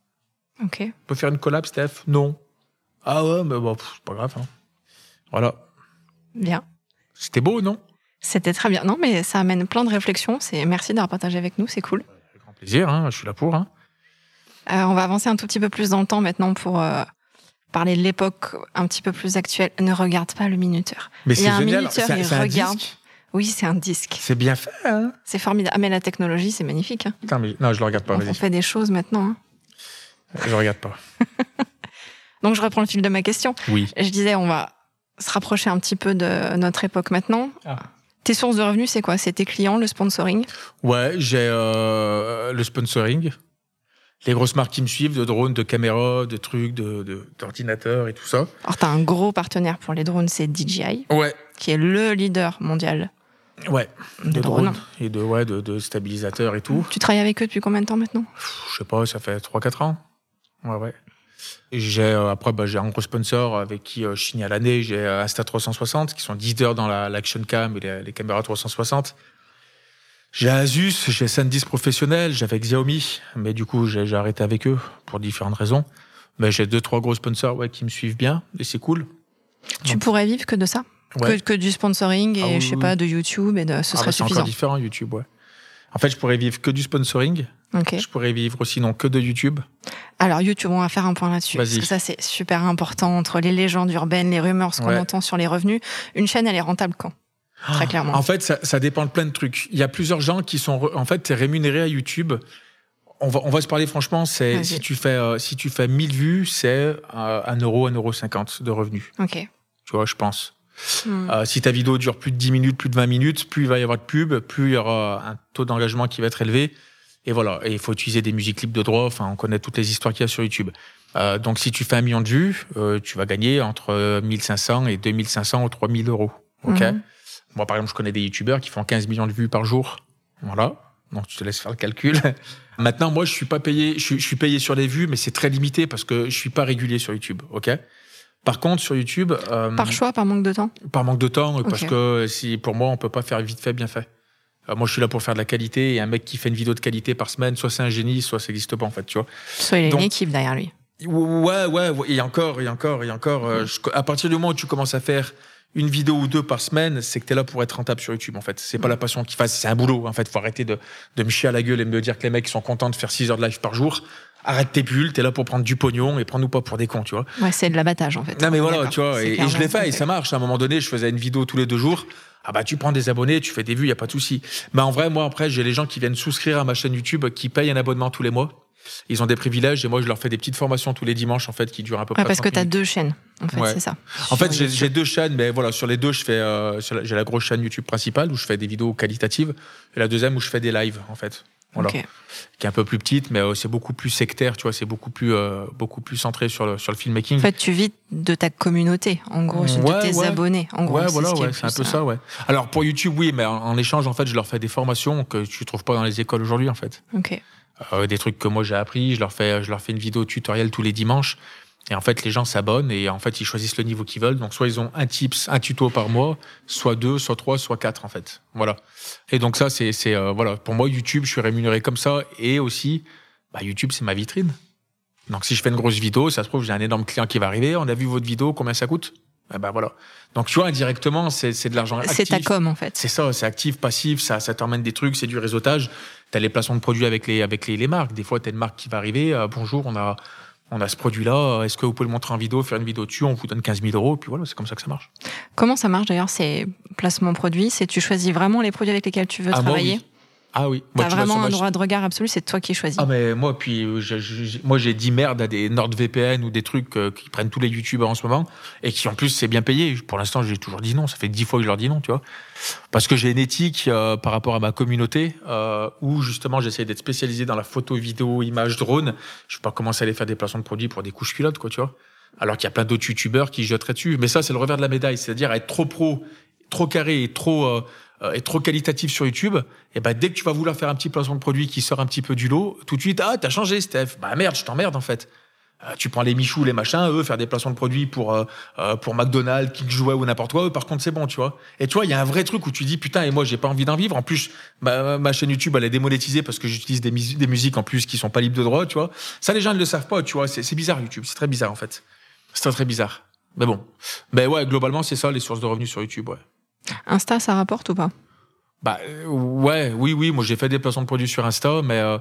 Ok. On peut faire une collab, Steph? Non. Ah ouais, mais bon, c'est pas grave. Hein. Voilà. Bien. C'était beau, non? C'était très bien. Non, mais ça amène plein de réflexions. C'est merci d'avoir partagé avec nous, c'est cool. Avec grand plaisir, hein, je suis là pour. Hein. Euh, on va avancer un tout petit peu plus dans le temps maintenant pour euh, parler de l'époque un petit peu plus actuelle. Ne regarde pas le minuteur. Mais c'est génial. Minuteur, il regarde. oui, c'est un disque. C'est bien fait. Hein c'est formidable. Ah, mais la technologie, c'est magnifique. Hein. Putain, mais non, je le regarde pas. On fait des choses maintenant. Hein. Je regarde pas. Donc je reprends le fil de ma question. Oui. Je disais, on va se rapprocher un petit peu de notre époque maintenant. Ah. Tes sources de revenus, c'est quoi? C'est tes clients, le sponsoring? Ouais, j'ai euh, le sponsoring. Les grosses marques qui me suivent, de drones, de caméras, de trucs, d'ordinateurs de, et tout ça. Alors, tu as un gros partenaire pour les drones, c'est DJI. Ouais. Qui est le leader mondial. Ouais. De, drones. Et de, ouais, de, stabilisateurs et tout. Tu travailles avec eux depuis combien de temps maintenant? Je sais pas, ça fait 3-4 ans. Ouais, ouais. J'ai euh, après bah, j'ai un gros sponsor avec qui euh, je signe à l'année. J'ai euh, Insta360 qui sont leaders dans l'action cam et les, caméras 360. J'ai Asus, j'ai SanDisk professionnel, j'avais Xiaomi, mais du coup j'ai arrêté avec eux pour différentes raisons. Mais j'ai deux trois gros sponsors ouais, qui me suivent bien et c'est cool. Tu pourrais vivre que de ça, que, que, du sponsoring et ah je sais pas de YouTube et de ce ah serait bah, suffisant. C'est encore différent YouTube, ouais. En fait, je pourrais vivre que du sponsoring. Je pourrais vivre sinon que de YouTube. Alors YouTube, on va faire un point là-dessus. Parce que ça, c'est super important entre les légendes urbaines, les rumeurs, ce qu'on entend sur les revenus. Une chaîne, elle est rentable quand? Très clairement. En fait, ça, dépend de plein de trucs. Il y a plusieurs gens qui sont en fait rémunérés à YouTube. On va, on va se parler franchement. C'est si tu fais euh, si tu fais 1000 vues, c'est euh, 1 euro, 1 euro 50 de revenus. Ok. Tu vois, je pense. Hmm. Euh, si ta vidéo dure plus de 10 minutes, plus de 20 minutes, plus il va y avoir de pub, plus il y aura un taux d'engagement qui va être élevé. Et voilà, et il faut utiliser des musiques libres de droit. Enfin, on connaît toutes les histoires qu'il y a sur YouTube. Euh, donc, si tu fais un million de vues, euh, tu vas gagner entre 1500 et 2500 ou 3000 euros. Ok. Hmm. Moi, par exemple, je connais des YouTubeurs qui font 15 millions de vues par jour. Voilà. Donc, tu te laisses faire le calcul. Maintenant, moi, je suis pas payé. Je, je suis payé sur les vues, mais c'est très limité parce que je suis pas régulier sur YouTube. Ok. Par contre, sur YouTube. Euh, par choix, par manque de temps? Par manque de temps, parce que si, pour moi, on peut pas faire vite fait, bien fait. Euh, moi, je suis là pour faire de la qualité et un mec qui fait une vidéo de qualité par semaine, soit c'est un génie, soit ça n'existe pas, en fait, tu vois. Soit il a une équipe derrière lui. Ouais, ouais, ouais, et encore, et encore, et encore. euh, je- à partir du moment où tu commences à faire une vidéo ou deux par semaine, c'est que t'es là pour être rentable sur YouTube, en fait. C'est pas la passion qui fasse, c'est un boulot, en fait. Faut arrêter de, de me chier à la gueule et me dire que les mecs sont contents de faire 6 heures de live par jour. Arrête tes bulles, t'es là pour prendre du pognon et prends-nous pas pour des cons, tu vois. Ouais, c'est de l'abattage en fait. Non mais voilà, tu vois, et, et je l'ai fait et ça marche. À un moment donné, je faisais une vidéo tous les deux jours. Ah bah tu prends des abonnés, tu fais des vues, y a pas de souci. Mais en vrai, moi après, j'ai les gens qui viennent souscrire à ma chaîne YouTube, qui payent un abonnement tous les mois. Ils ont des privilèges et moi je leur fais des petites formations tous les dimanches en fait qui durent à peu près. Ouais, parce que 30 tu as deux chaînes, en fait, Ouais. c'est ça. En fait, j'ai deux chaînes, mais voilà, sur les deux, je fais, euh, j'ai la grosse chaîne YouTube principale où je fais des vidéos qualitatives et la deuxième où je fais des lives en fait. Voilà. Qui est un peu plus petite, mais euh, c'est beaucoup plus sectaire, tu vois, c'est beaucoup plus, euh, beaucoup plus centré sur le, sur le filmmaking. En fait, tu vis de ta communauté, en gros, de Ouais, tes ouais. abonnés. En gros, ouais, c'est voilà, ce ouais, c'est un peu euh, ça, ouais. Alors pour YouTube, oui, mais en, en échange, en fait, je leur fais des formations que tu trouves pas dans les écoles aujourd'hui, en fait. Ok. Euh, des trucs que moi j'ai appris, je leur fais, je leur fais une vidéo tutoriel tous les dimanches. Et en fait, les gens s'abonnent et en fait, ils choisissent le niveau qu'ils veulent. Donc, soit ils ont un tips, un tuto par mois, soit deux, soit trois, soit quatre, en fait. Voilà. Et donc, ça, c'est, c'est, euh, voilà. Pour moi, YouTube, je suis rémunéré comme ça. Et aussi, bah, YouTube, c'est ma vitrine. Donc, si je fais une grosse vidéo, ça se trouve, j'ai un énorme client qui va arriver. On a vu votre vidéo, combien ça coûte? Eh ben, voilà. Donc, tu vois, indirectement, c'est, c'est de l'argent actif. C'est ta com, en fait. C'est ça, c'est actif, passif, ça, ça t'emmène des trucs, c'est du réseautage. T'as les placements de produits avec les, avec les, les marques. Des fois, t'as une marque qui va arriver. euh, bonjour, on a, on a ce produit-là. Est-ce que vous pouvez le montrer en vidéo, faire une vidéo dessus On vous donne 15 000 euros. Puis voilà, c'est comme ça que ça marche. Comment ça marche d'ailleurs, ces placements produits? C'est tu choisis vraiment les produits avec lesquels tu veux Ah, travailler? Ah oui. T'as vraiment un droit de regard absolu, c'est toi qui choisis. Ah mais moi puis euh, moi j'ai dit merde à des NordVPN ou des trucs euh, qui prennent tous les youtubeurs en ce moment et qui en plus c'est bien payé. Pour l'instant j'ai toujours dit non, ça fait dix fois que je leur dis non, tu vois. Parce que j'ai une éthique euh, par rapport à ma communauté euh, où justement j'essaie d'être spécialisé dans la photo, vidéo, image, drone. Je vais pas commencer à aller faire des placements de produits pour des couches culottes quoi, tu vois. Alors qu'il y a plein d'autres youtubeurs qui jetteraient dessus. Mais ça c'est le revers de la médaille, c'est-à-dire être trop pro, trop carré et trop euh, et trop qualitatif sur YouTube, et ben dès que tu vas vouloir faire un petit placement de produit qui sort un petit peu du lot, tout de suite ah t'as changé Steph, bah merde je t'emmerde en fait. Euh, tu prends les Michou, les machins, eux faire des placements de produits pour euh, euh, pour McDonald's, Kick Jouet ou n'importe quoi. Eux, par contre c'est bon tu vois. Et tu vois il y a un vrai truc où tu dis putain et moi j'ai pas envie d'en vivre. En plus ma, chaîne YouTube elle est démonétisée parce que j'utilise des, mus- des musiques en plus qui sont pas libres de droit tu vois. Ça les gens ne le savent pas tu vois. C'est bizarre YouTube, c'est très bizarre en fait. C'est très très bizarre. Mais bon, ben ouais globalement c'est ça les sources de revenus sur YouTube ouais. Insta, ça rapporte ou pas? Bah euh, ouais, oui, oui. Moi, j'ai fait des placements de produits sur Insta, mais euh,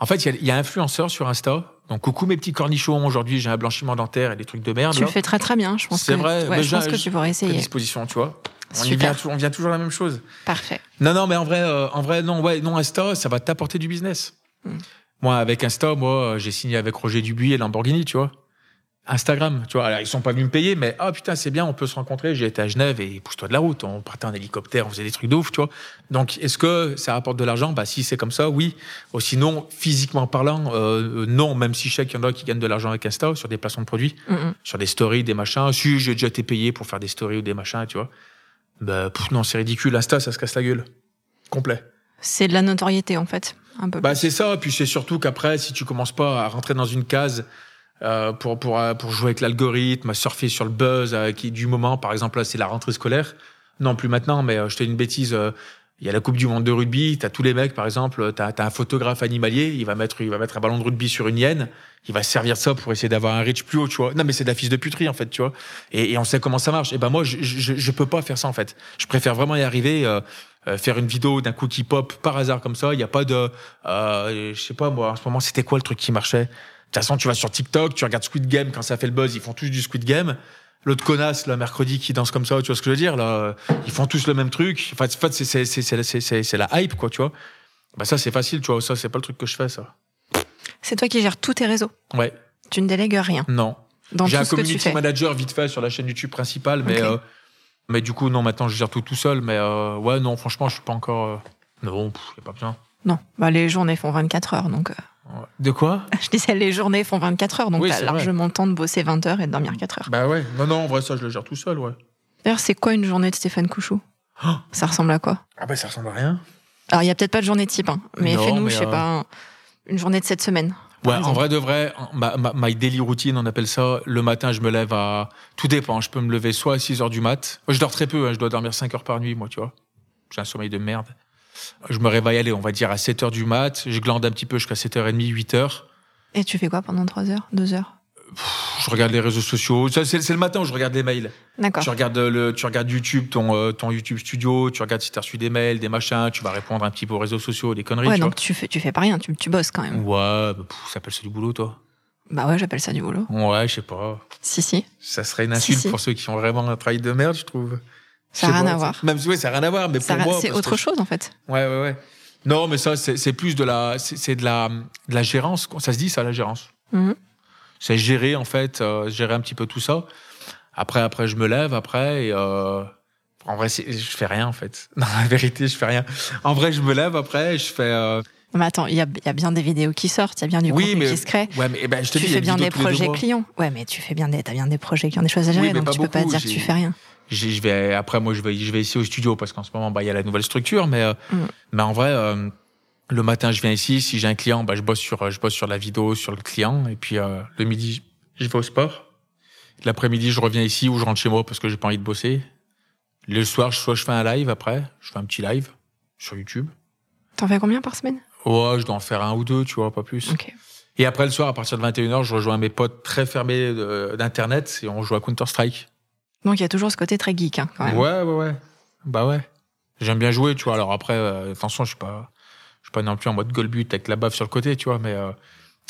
en fait, il y a, il y a influenceurs sur Insta. Donc, coucou mes petits cornichons. Aujourd'hui, j'ai un blanchiment dentaire et des trucs de merde. Tu là. le fais très très bien, je pense. C'est que- vrai, ouais, je pense que tu pourrais À essayer. disposition, tu vois. On, y vient, tou- on vient toujours à la même chose. Parfait. Non, non, mais en vrai, euh, en vrai, non, ouais, non, Insta, ça va t'apporter du business. Mm. Moi, avec Insta, moi, j'ai signé avec Roger Dubuis et Lamborghini, tu vois. Instagram, tu vois. Alors, ils sont pas venus me payer, mais ah putain, c'est bien, on peut se rencontrer. J'ai été à Genève et pousse-toi de la route. On partait en hélicoptère, on faisait des trucs de ouf, tu vois. Donc, est-ce que ça rapporte de l'argent? Bah, si c'est comme ça, oui. Ou sinon, physiquement parlant, euh, non. Même si je sais qu'il y en a qui gagnent de l'argent avec Insta sur des placements de produits, Mm, sur des stories, des machins. Si j'ai déjà été payé pour faire des stories ou des machins, tu vois. Bah, pff, non, c'est ridicule. Insta, ça se casse la gueule. Complet. C'est de la notoriété en fait, un peu. Bah, c'est ça. Puis c'est surtout qu'après, si tu commences pas à rentrer dans une case euh, pour, pour, euh, pour jouer avec l'algorithme, surfer sur le buzz euh, qui, du moment, par exemple, là, c'est la rentrée scolaire. Non, plus maintenant, mais euh, je te dis une bêtise. euh, il y a la Coupe du Monde de rugby, t'as tous les mecs, par exemple, t'as as un photographe animalier, il va mettre, il va mettre un ballon de rugby sur une hyène, il va se servir ça pour essayer d'avoir un reach plus haut, tu vois. Non, mais c'est de de puterie, en fait, tu vois. Et, et on sait comment ça marche. Et ben moi, je, je, je peux pas faire ça, en fait. Je préfère vraiment y arriver, euh, faire une vidéo d'un coup qui pop par hasard comme ça. Il y a pas de, euh, je sais pas moi, en ce moment, c'était quoi le truc qui marchait? Toute façon, tu vas sur TikTok, tu regardes Squid Game quand ça fait le buzz, ils font tous du Squid Game. L'autre connasse, là, mercredi, qui danse comme ça, tu vois ce que je veux dire, là, ils font tous le même truc. Enfin, en fait, c'est, c'est, c'est, c'est, c'est, c'est- c'est la hype, quoi, tu vois. Bah, ça, c'est facile, tu vois. Ça, c'est pas le truc que je fais, ça. C'est toi qui gères tous tes réseaux. Ouais, Tu ne délègues rien non. dans J'ai un community manager vite fait sur la chaîne YouTube principale, mais, euh, mais du coup, non, maintenant, je gère tout tout seul. Mais euh, ouais, non, franchement, je suis pas encore. euh, Non, a pas besoin. Non, bah, les journées font 24 heures, donc. De quoi? Je disais les journées font 24 heures, donc Oui, t'as largement le temps de bosser 20 heures et de dormir 4 heures. Bah ouais, non, non, en vrai, ça, je le gère tout seul, ouais. D'ailleurs, c'est quoi une journée de Stéphane Couchou Oh. Ça ressemble à quoi? Ah bah, ça ressemble à rien. Alors, il y a peut-être pas de journée type, hein, mais fais-nous, je sais euh, pas, un- une journée de cette semaine. Ouais, en vrai de vrai, ma, ma, my daily routine, on appelle ça. Le matin, je me lève à. Tout dépend. Je peux me lever soit à 6 heures du mat. Je dors très peu, hein, je dois dormir 5 heures par nuit, moi, tu vois. J'ai un sommeil de merde. Je me réveille, allez, on va dire à 7 heures du mat. Je glande un petit peu jusqu'à 7h30, 8 heures. Et tu fais quoi pendant 3 heures 2 heures? Je regarde les réseaux sociaux. C'est le matin où je regarde les mails. D'accord. Tu regardes le, tu regardes YouTube, ton, euh, ton YouTube Studio. Tu regardes si tu as reçu des mails, des machins. Tu vas répondre un petit peu aux réseaux sociaux, des conneries. Ouais, tu donc tu fais, tu fais pas rien. Tu, tu bosses quand même. Ouais, bah, ça s'appelle ça du boulot, toi. Bah ouais, j'appelle ça du boulot. Ouais, je sais pas. Si si. Ça serait une insulte pour ceux qui ont vraiment un travail de merde, je trouve. Ça n'a rien à voir. Même oui, ça n'a rien à voir, mais pour moi, c'est autre chose en fait. Ouais, ouais, ouais. Non, mais ça, c'est plus de la, c'est de la, de la gérance. Ça se dit ça, la gérance. Mhm. C'est gérer en fait, euh, gérer un petit peu tout ça. Après, après, je me lève après et euh, en vrai, je fais rien en fait. Non, la vérité, je fais rien. En vrai, je me lève après, je fais. Euh... mais attends, il y a, y a, bien des vidéos qui sortent, il y a bien du contenu qui se crée. Ouais, mais eh ben, je te tu dis, fais bien des projets clients. Ouais, mais tu fais bien des, as bien des projets qui ont des choses à gérer, donc tu peux pas dire que tu fais rien. Je vais après, moi, je vais, je vais ici au studio parce qu'en ce moment, bah, il y a la nouvelle structure, mais, euh, mm. mais en vrai. Euh, le matin, je viens ici. Si j'ai un client, bah, je bosse sur, je bosse sur la vidéo, sur le client. Et puis euh, le midi, je vais au sport. L'après-midi, je reviens ici ou je rentre chez moi parce que j'ai pas envie de bosser. Le soir, soit je fais un live après, je fais un petit live sur YouTube. T'en fais combien par semaine? Ouais, je dois en faire un ou deux, tu vois, pas plus. Et après le soir, à partir de 21h, je rejoins mes potes très fermés d'internet et on joue à Counter-Strike. Donc il y a toujours ce côté très geek, hein, quand même. Ouais, ouais, ouais. Bah ouais. J'aime bien jouer, tu vois. Alors après, euh, attention, je suis pas, je suis pas non plus en mode goal but avec la baffe sur le côté, tu vois, mais euh,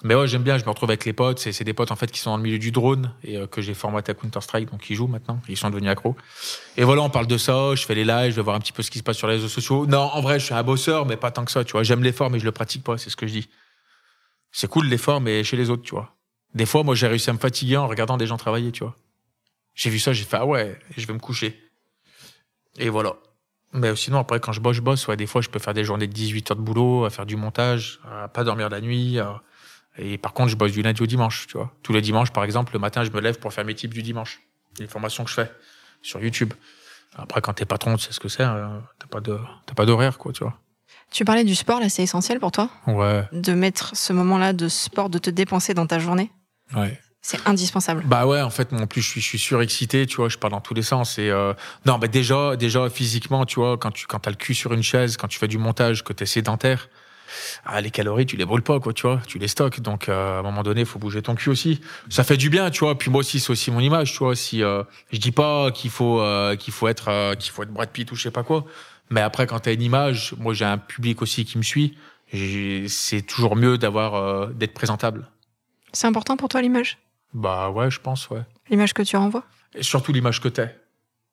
mais ouais, j'aime bien, je me retrouve avec les potes. C'est des potes en fait qui sont dans le milieu du drone et euh, que j'ai formaté à Counter-Strike, donc ils jouent maintenant. Ils sont devenus accros. Et voilà, on parle de ça, je fais les lives, je vais voir un petit peu ce qui se passe sur les réseaux sociaux. Non, en vrai, je suis un bosseur, mais pas tant que ça, tu vois. J'aime l'effort, mais je le pratique pas, c'est ce que je dis. C'est cool l'effort, mais chez les autres, tu vois. Des fois, moi, j'ai réussi à me fatiguer en regardant des gens travailler, tu vois. J'ai vu ça, j'ai fait, ah ouais, je vais me coucher. Et voilà. Mais sinon, après, quand je bosse, je bosse. Ouais, des fois, je peux faire des journées de 18 heures de boulot, à faire du montage, à pas dormir la nuit, et par contre, je bosse du lundi au dimanche, tu vois. Tous les dimanches, par exemple, le matin, je me lève pour faire mes types du dimanche. Les formations que je fais sur YouTube. Après, quand t'es patron, tu sais ce que c'est. Hein. T'as pas de, t'as pas d'horaire, quoi, tu vois. Tu parlais du sport, là, c'est essentiel pour toi? Ouais. De mettre ce moment-là de sport, de te dépenser dans ta journée? Ouais. C'est indispensable. Bah ouais, en fait, moi, en plus, je suis, je suis surexcité, tu vois, je parle dans tous les sens. Et euh... non, bah déjà, déjà, physiquement, tu vois, quand tu quand as le cul sur une chaise, quand tu fais du montage, que t'es sédentaire, ah, les calories, tu les brûles pas, quoi, tu vois, tu les stockes. Donc, euh, à un moment donné, il faut bouger ton cul aussi. Ça fait du bien, tu vois. Puis moi aussi, c'est aussi mon image, tu vois. Si euh, je dis pas qu'il faut euh, qu'il faut être qu'il faut être Brad Pitt ou je sais pas quoi, mais après, quand t'as une image, moi j'ai un public aussi qui me suit. C'est toujours mieux d'avoir d'être présentable. C'est important pour toi l'image? Bah ouais, je pense, ouais. L'image que tu renvoies? Et surtout l'image que t'es.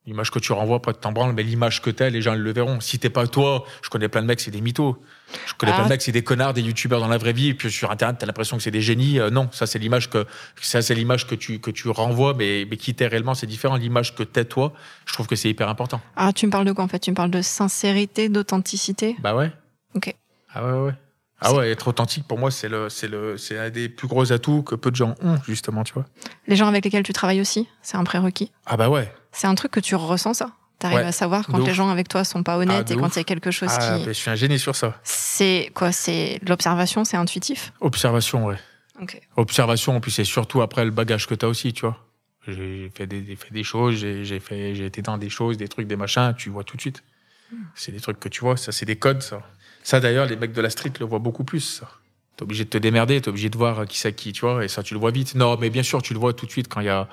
L'image que tu renvoies, pas de t'en branle, mais l'image que t'es, les gens le verront. Si t'es pas toi, je connais plein de mecs, c'est des mythos. Je connais plein de ah. mecs, c'est des connards, des youtubeurs dans la vraie vie, et puis sur Internet, t'as l'impression que c'est des génies. Euh, non, ça c'est l'image que ça c'est l'image que tu que tu renvoies, mais mais qui t'es réellement, c'est différent. L'image que t'es toi, je trouve que c'est hyper important. Ah, tu me parles de quoi en fait? Tu me parles de sincérité, d'authenticité? Bah ouais. Ok. Ah ouais ouais. Ah ouais, être authentique pour moi c'est le c'est le c'est un des plus gros atouts que peu de gens ont justement, tu vois. Les gens avec lesquels tu travailles aussi, c'est un prérequis. Ah bah ouais. C'est un truc que tu ressens ça. T'arrives à savoir quand les gens avec toi sont pas honnêtes ah, et quand il y a quelque chose ah, qui. je suis un génie sur ça. C'est quoi C'est l'observation, c'est intuitif? Observation, ouais. Ok. Observation, puis c'est surtout après le bagage que tu as aussi, tu vois. J'ai fait des, fait des choses, j'ai fait, j'ai été dans des choses, des trucs, des machins, tu vois tout de suite. Hmm. C'est des trucs que tu vois, ça c'est des codes, ça. Ça d'ailleurs, les mecs de la street le voient beaucoup plus. T'es obligé de te démerder, t'es obligé de voir qui c'est qui, tu vois, et ça tu le vois vite. Non, mais bien sûr, tu le vois tout de suite quand il y a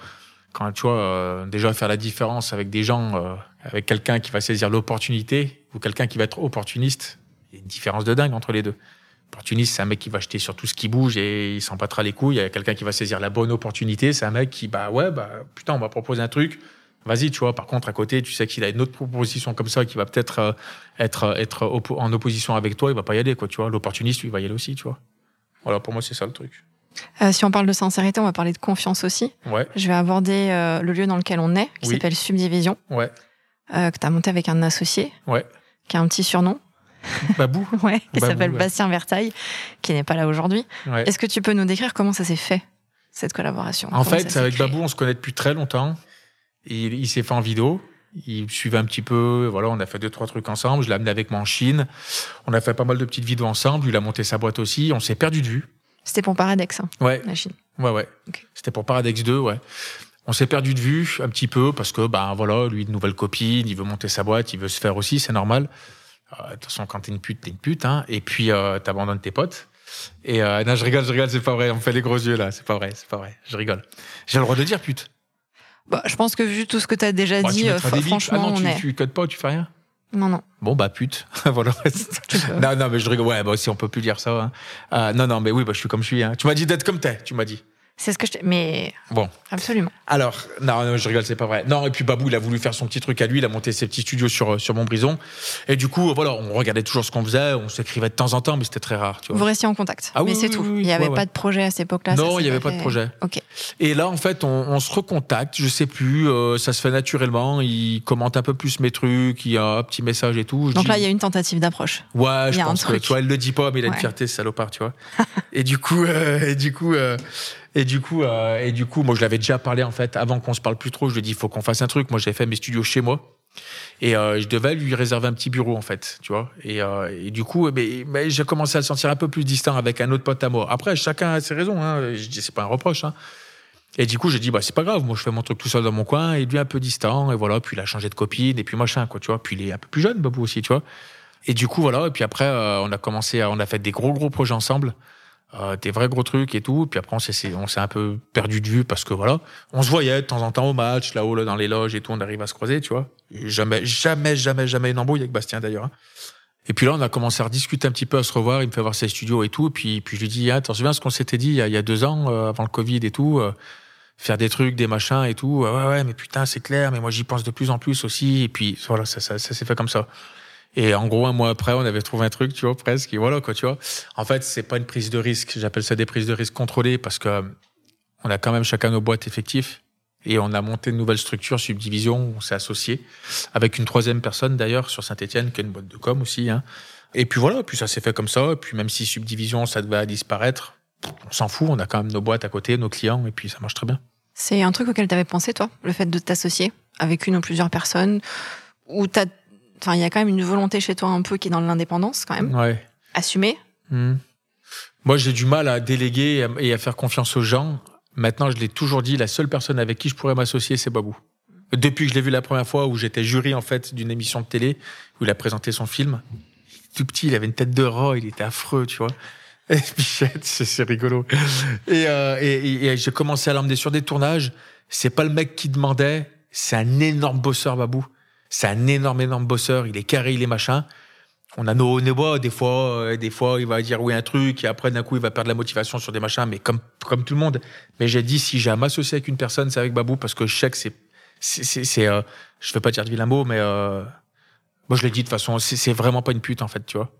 quand tu vois euh, déjà faire la différence avec des gens, euh, avec quelqu'un qui va saisir l'opportunité ou quelqu'un qui va être opportuniste, il y a une différence de dingue entre les deux. Opportuniste, c'est un mec qui va acheter sur tout ce qui bouge et il s'en battra les couilles. Il y a quelqu'un qui va saisir la bonne opportunité, c'est un mec qui bah ouais bah putain on va proposer un truc, vas-y tu vois. Par contre à côté tu sais qu'il a une autre proposition comme ça qui va peut-être euh, être être en opposition avec toi, il va pas y aller quoi tu vois. L'opportuniste lui il va y aller aussi tu vois. Voilà pour moi c'est ça le truc. Euh, si on parle de sincérité, on va parler de confiance aussi. Ouais. Je vais aborder euh, le lieu dans lequel on est, qui s'appelle Subdivision. Ouais. Euh, que tu as monté avec un associé. Ouais. Qui a un petit surnom. Babou. ouais, qui s'appelle Bastien Vertaille, qui n'est pas là aujourd'hui. Est-ce que tu peux nous décrire comment ça s'est fait, cette collaboration? En fait, avec Babou, on se connaît depuis très longtemps. Il, il s'est fait en vidéo. Il suivait un petit peu, voilà, on a fait deux, trois trucs ensemble. Je l'ai amené avec moi en Chine. On a fait pas mal de petites vidéos ensemble. Il a monté sa boîte aussi. On s'est perdu de vue. C'était pour Paradex, hein, ouais. la Chine. Ouais, ouais. C'était pour Paradex 2, ouais. On s'est perdu de vue un petit peu parce que, ben voilà, lui, une nouvelle copine, il veut monter sa boîte, il veut se faire aussi, c'est normal. Euh, de toute façon, quand t'es une pute, t'es une pute, hein. Et puis, euh, t'abandonnes tes potes. Et euh, non, je rigole, je rigole, c'est pas vrai. On me fait les gros yeux là, c'est pas vrai, c'est pas vrai. Je rigole. J'ai le droit de dire pute. Bah, je pense que vu tout ce que tu as déjà Bah, tu dit, euh, franchement, ah non, on tu, est. tu codes pas, tu fais rien. Non, non. Bon bah pute, voilà. Tu non non mais je rigole. Ouais bah si on peut plus dire ça. hein. Euh, non non mais oui bah je suis comme je suis. Hein. Tu m'as dit d'être comme t'es. Tu m'as dit. C'est ce que je. Mais Bon. absolument. Alors, non, non, je rigole, c'est pas vrai. Non, et puis Babou, il a voulu faire son petit truc à lui, il a monté ses petits studios sur, sur Montbrison. Et du coup, voilà, on regardait toujours ce qu'on faisait, on s'écrivait de temps en temps, mais c'était très rare, tu Vous vois. restiez en contact. Ah mais oui, c'est oui, tout. oui, il n'y avait Ouais, ouais. pas de projet à cette époque-là. Non, il y avait pas pas de projet. Ok. Et là, en fait, on, on se recontacte, je sais plus, euh, ça se fait naturellement, il commente un peu plus mes trucs, il y a un petit message et tout. Je Donc dis- là, il y a une tentative d'approche. Ouais, Il je pense que tu vois, elle le dit pas, mais il a une fierté, salopard, tu vois. et du coup, euh, et du coup, euh, et du coup, euh, et du coup, moi, je l'avais déjà parlé en fait avant qu'on se parle plus trop. Je lui ai dit, il faut qu'on fasse un truc. Moi, j'ai fait mes studios chez moi. Et euh, je devais lui réserver un petit bureau en fait, tu vois. Et, euh, du coup, ben, j'ai commencé à le sentir un peu plus distant avec un autre pote à moi. Après, chacun a ses raisons. Hein. Je dis, c'est pas un reproche. Hein. Et du coup, j'ai dit, bah, c'est pas grave. Moi, je fais mon truc tout seul dans mon coin. Et lui, un peu distant. Et voilà. Puis il a changé de copine. Et puis machin, quoi, tu vois. Puis il est un peu plus jeune, Babou aussi, tu vois. Et du coup, voilà. Et puis après, on a commencé, on a fait des gros, gros projets ensemble. Euh, des vrais gros trucs et tout. Puis après, on s'est, on s'est un peu perdu de vue parce que voilà, on se voyait de temps en temps au match, là-haut, là, dans les loges et tout. On arrive à se croiser, tu vois. Jamais, jamais, jamais, jamais une embrouille avec Bastien d'ailleurs. hein. Et puis là, on a commencé à rediscuter un petit peu, à se revoir. Il me fait voir ses studios et tout. Puis, puis je lui dis, ah, t'en souviens ce qu'on s'était dit il y, a, il y a deux ans, euh, avant le Covid et tout, euh, faire des trucs, des machins et tout. Ouais, ouais, mais putain, c'est clair. Mais moi, j'y pense de plus en plus aussi. Et puis voilà, ça, ça, ça s'est fait comme ça. Et en gros, un mois après, on avait trouvé un truc, tu vois, presque. Et voilà, quoi, tu vois. En fait, c'est pas une prise de risque. J'appelle ça des prises de risque contrôlées parce que euh, on a quand même chacun nos boîtes effectives. Et on a monté une nouvelle structure, subdivision, on s'est associé avec une troisième personne d'ailleurs sur Saint-Etienne, qui est une boîte de com aussi. Hein. Et puis voilà, puis ça s'est fait comme ça. Et puis même si subdivision, ça devait disparaître, on s'en fout, on a quand même nos boîtes à côté, nos clients, et puis ça marche très bien. C'est un truc auquel tu avais pensé, toi, le fait de t'associer avec une ou plusieurs personnes, où t'as. Enfin, il y a quand même une volonté chez toi un peu qui est dans l'indépendance, quand même. Ouais. Assumée. Hmm. Moi, j'ai du mal à déléguer et à- faire confiance aux gens. Maintenant, je l'ai toujours dit, la seule personne avec qui je pourrais m'associer, c'est Babou. Depuis que je l'ai vu la première fois, où j'étais jury en fait d'une émission de télé, où il a présenté son film, tout petit, il avait une tête de rat, il était affreux, tu vois. Et Bichette, c'est c'est rigolo. Et, euh, et, et- et j'ai commencé à l'emmener sur des tournages. C'est pas le mec qui demandait, c'est un énorme bosseur, Babou. C'est un énorme, énorme bosseur. Il est carré, il est machin. On a nos hauts. Des fois, euh, des fois, il va dire oui un truc et après d'un coup, il va perdre la motivation sur des machins, mais comme comme tout le monde. Mais j'ai dit si j'ai à m'associer avec une personne, c'est avec Babou parce que je sais que c'est c'est euh, je vais pas dire de vilain mot, mais euh, moi je l'ai dit de toute façon, c'est vraiment pas une pute en fait, tu vois.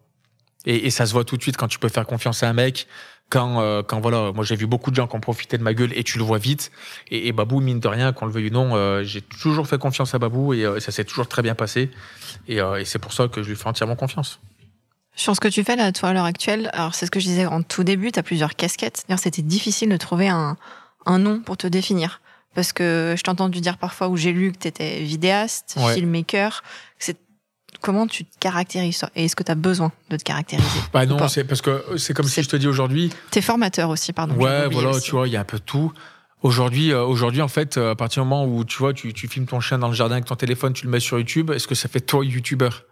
Et, et ça se voit tout de suite quand tu peux faire confiance à un mec. Quand, euh, quand voilà, moi j'ai vu beaucoup de gens qui ont profité de ma gueule et tu le vois vite. Et, et Babou, mine de rien, qu'on le veuille ou non, euh, j'ai toujours fait confiance à Babou et euh, ça s'est toujours très bien passé. Et, euh, et c'est pour ça que je lui fais entièrement confiance. Sur ce que tu fais là, toi, à l'heure actuelle, alors c'est ce que je disais en tout début, tu as plusieurs casquettes. D'ailleurs, c'était difficile de trouver un, un nom pour te définir. Parce que je t'ai entendu dire parfois, ou j'ai lu que tu étais vidéaste, Ouais. filmmaker. Comment tu te caractérises Et est-ce que tu as besoin de te caractériser Bah non, c'est parce que c'est comme si je te dis aujourd'hui, T'es formateur aussi, pardon. Ouais, voilà, aussi. tu vois, il y a un peu tout. Aujourd'hui, euh, aujourd'hui, en fait, euh, à partir du moment où tu vois, tu, tu filmes ton chien dans le jardin avec ton téléphone, tu le mets sur YouTube, est-ce que ça fait toi youtubeur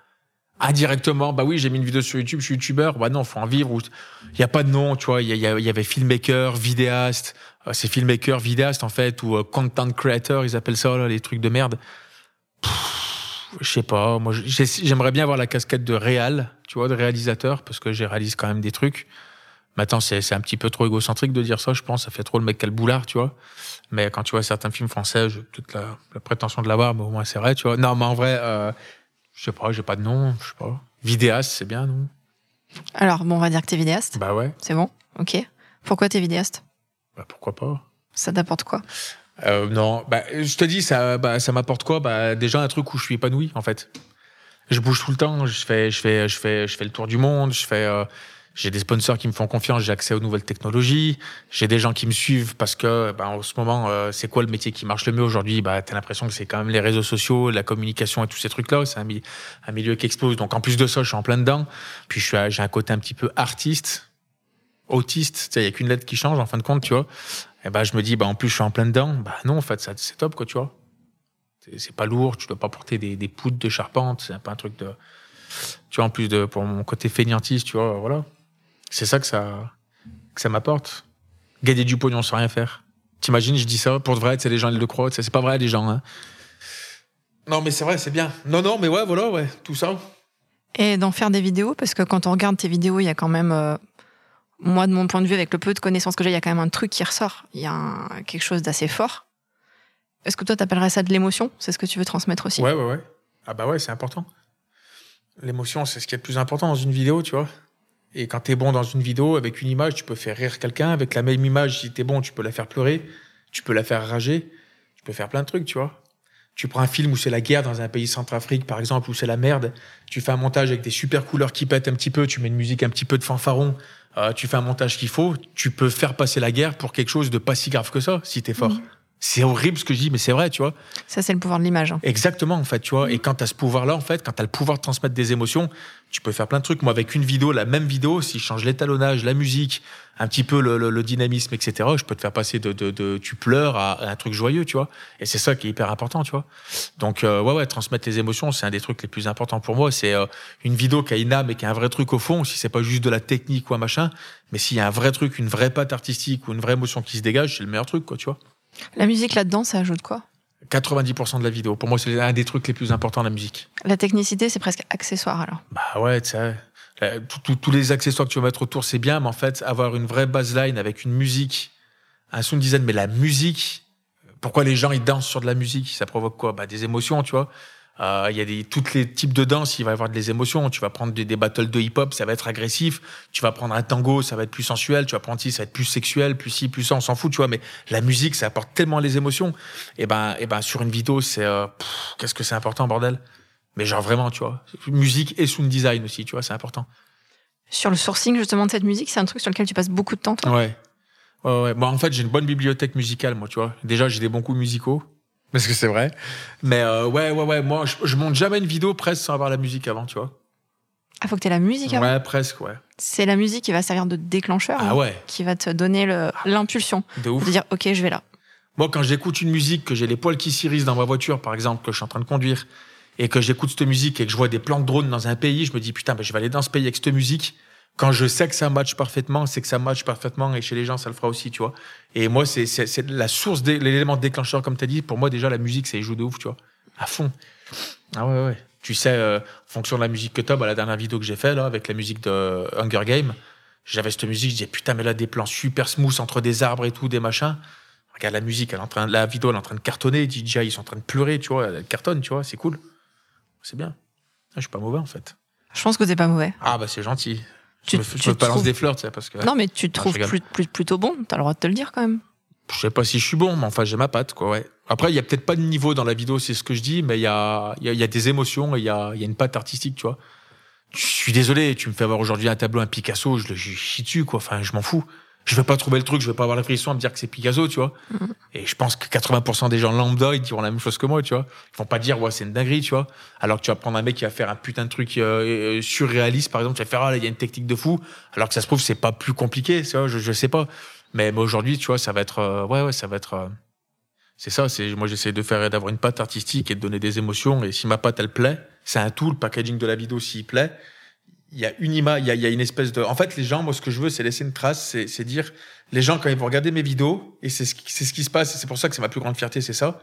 Indirectement, bah oui, j'ai mis une vidéo sur YouTube, je suis youtubeur. Bah non, faut en vivre. Il y a pas de nom, tu vois. Il y, avait filmmaker, vidéaste. Euh, c'est filmmaker, vidéaste en fait, ou content creator, ils appellent ça là, les trucs de merde. Pff, Je sais pas. Moi, j'ai- j'aimerais bien avoir la casquette de réal, tu vois, de réalisateur, parce que j'ai réalise quand même des trucs. Maintenant, c'est c'est un petit peu trop égocentrique de dire ça, je pense. Ça fait trop le mec qui a le boulard, tu vois. Mais quand tu vois certains films français, j'ai toute la, la prétention de l'avoir, mais au moins c'est vrai, tu vois. Non, mais en vrai, euh, je sais pas, j'ai pas de nom, je sais pas. Vidéaste, c'est bien, non? Alors, bon, on va dire que t'es vidéaste. Bah ouais, C'est bon? Ok. Pourquoi t'es vidéaste? Bah pourquoi pas? Ça t'apporte quoi? Euh, non, bah, je te dis, ça, bah, ça m'apporte quoi? Bah, Déjà un truc où je suis épanoui, en fait. Je bouge tout le temps, je fais, je fais, je fais, je fais le tour du monde, je fais, euh, j'ai des sponsors qui me font confiance, j'ai accès aux nouvelles technologies, j'ai des gens qui me suivent parce que, bah, en ce moment, euh, c'est quoi le métier qui marche le mieux aujourd'hui? Bah, t'as l'impression que c'est quand même les réseaux sociaux, la communication et tous ces trucs-là. C'est un, un milieu qui explose. Donc, en plus de ça, je suis en plein dedans. Puis, j'ai un côté un petit peu artiste, autiste. Il y a qu'une lettre qui change en fin de compte, tu vois. Et ben, je me dis, bah, en plus, je suis en plein dedans. Bah, non, en fait, c'est top, quoi, tu vois. C'est- C'est pas lourd, tu dois pas porter des, des poutres de charpente, c'est pas un truc de. Tu vois, en plus de, pour mon côté fainéantiste, tu vois, voilà. C'est ça que ça, que ça m'apporte. Gagner du pognon sans rien faire. T'imagines, je dis ça, pour de vrai, c'est les gens, ils le croient, c'est pas vrai, les gens. Hein. Non, mais c'est vrai, c'est bien. Non, non, mais ouais, voilà, ouais, tout ça. Et d'en faire des vidéos, parce que quand on regarde tes vidéos, il y a quand même, euh, moi, de mon point de vue, avec le peu de connaissances que j'ai, il y a quand même un truc qui ressort. Il y a quelque chose d'assez fort. Est-ce que toi, t'appellerais ça de l'émotion? C'est ce que tu veux transmettre aussi Ouais, ouais, ouais. Ah bah ouais, c'est important. L'émotion, c'est ce qui est le plus important dans une vidéo, tu vois. Et quand t'es bon dans une vidéo, avec une image, tu peux faire rire quelqu'un. Avec la même image, si t'es bon, tu peux la faire pleurer. Tu peux la faire rager. Tu peux faire plein de trucs, tu vois. Tu prends un film où c'est la guerre dans un pays centrafrique, par exemple, où c'est la merde. Tu fais un montage avec des super couleurs qui pètent un petit peu. Tu mets une musique un petit peu de fanfaron. Euh, tu fais un montage qu'il faut. Tu peux faire passer la guerre pour quelque chose de pas si grave que ça, si t'es fort. C'est horrible ce que je dis, mais c'est vrai, tu vois. Ça, c'est le pouvoir de l'image. Hein. Exactement, en fait, tu vois. Et quand tu as ce pouvoir-là, en fait, quand tu as le pouvoir de transmettre des émotions, tu peux faire plein de trucs. Moi, avec une vidéo, la même vidéo, si je change l'étalonnage, la musique, un petit peu le, dynamisme, etc., je peux te faire passer de, de, tu pleures à, un truc joyeux, tu vois. Et c'est ça qui est hyper important, tu vois. Donc, euh, ouais, ouais, transmettre les émotions, c'est un des trucs les plus importants pour moi. C'est euh, une vidéo qui a une âme et qui a un vrai truc au fond, si c'est pas juste de la technique ou un machin, mais s'il y a un vrai truc, une vraie patte artistique ou une vraie émotion qui se dégage, c'est le meilleur truc, quoi, tu vois. La musique là-dedans, ça ajoute quoi? 90% de la vidéo. Pour moi, c'est un des trucs les plus importants de la musique. La technicité, c'est presque accessoire alors Bah ouais, tu sais. Tous les accessoires que tu vas mettre autour, c'est bien, mais en fait, avoir une vraie baseline avec une musique, un sound design, mais la musique, pourquoi les gens ils dansent sur de la musique? Ça provoque quoi? Bah, Des émotions, tu vois. Euh, il y a des, tous les types de danse, il va y avoir des émotions. Tu vas prendre des, des battles de hip-hop, ça va être agressif. Tu vas prendre un tango, ça va être plus sensuel. Tu vas prendre ci, ça va être plus sexuel, plus ci, plus ça, on s'en fout, tu vois. Mais la musique, ça apporte tellement les émotions. Et ben, et ben sur une vidéo, c'est euh, qu'est-ce que c'est important, bordel? Mais genre vraiment, tu vois. Musique et sound design aussi, tu vois, c'est important. Sur le sourcing justement de cette musique, c'est un truc sur lequel tu passes beaucoup de temps, toi? Ouais. Ouais, ouais. Bon, en fait, j'ai une bonne bibliothèque musicale, moi, tu vois. Déjà, j'ai des bons coups musicaux. Parce que c'est vrai. Mais euh, ouais, ouais, ouais. Moi, je, monte jamais une vidéo presque sans avoir la musique avant, tu vois. Ah, faut que tu aies la musique avant Ouais, presque, ouais. C'est la musique qui va servir de déclencheur. Ah ouais. Qui va te donner l'impulsion. De ouf. De dire, OK, je vais là. Moi, quand j'écoute une musique, que j'ai les poils qui s'irissent dans ma voiture, par exemple, que je suis en train de conduire, et que j'écoute cette musique et que je vois des plans de drone dans un pays, je me dis, putain, ben, je vais aller dans ce pays avec cette musique quand je sais que ça match parfaitement, c'est que ça match parfaitement et chez les gens, ça le fera aussi, tu vois. Et moi, c'est, c'est, la source, de, l'élément déclencheur, comme tu as dit. Pour moi, déjà, la musique, ça joue de ouf, tu vois. À fond. Ah ouais, ouais. Tu sais, euh, en fonction de la musique que tu as, bah, la dernière vidéo que j'ai fait, là, avec la musique de Hunger Game, j'avais cette musique, je disais, putain, mais là, des plans super smooth entre des arbres et tout, des machins. Regarde la musique, elle est en train, la vidéo, elle est en train de cartonner. DJ, ils sont en train de pleurer, tu vois. Elle cartonne, tu vois, c'est cool. C'est bien. Ah, je suis pas mauvais, en fait. Je pense que t'es pas mauvais. Ah, bah, c'est gentil. Tu, me, tu balance des fleurs, tu sais, parce que. Non, mais tu te trouves plutôt bon. T'as le droit de te le dire quand même. Je sais pas si je suis bon, mais enfin, j'ai ma patte, quoi, ouais. Après, il y a peut-être pas de niveau dans la vidéo, c'est ce que je dis, mais il y a, y, y a des émotions et il y a, y a une patte artistique, tu vois. Je suis désolé, tu me fais avoir aujourd'hui un tableau, un Picasso, je le chie dessus, quoi. Enfin, je m'en fous je vais pas trouver le truc, je vais pas avoir la frisson à me dire que c'est Picasso, tu vois. Mm. Et je pense que 80% des gens lambda, ils diront la même chose que moi, tu vois. Ils vont pas dire, ouais, c'est une dinguerie, tu vois. Alors que tu vas prendre un mec qui va faire un putain de truc euh, euh, surréaliste, par exemple, tu vas faire, ah, il y a une technique de fou. Alors que ça se trouve, c'est pas plus compliqué, tu vois, je, je sais pas. Mais, aujourd'hui, tu vois, ça va être, euh, ouais, ouais, ça va être, c'est ça, c'est, moi, j'essaie de faire, d'avoir une patte artistique et de donner des émotions. Et si ma patte, elle plaît, c'est un tout, le packaging de la vidéo, s'il plaît, il y a une image, il y a, il y a une espèce de. En fait, les gens, moi, ce que je veux, c'est laisser une trace, c'est dire, les gens, quand ils vont regarder mes vidéos, et c'est ce, qui, c'est ce qui se passe, et c'est pour ça que c'est ma plus grande fierté, c'est ça.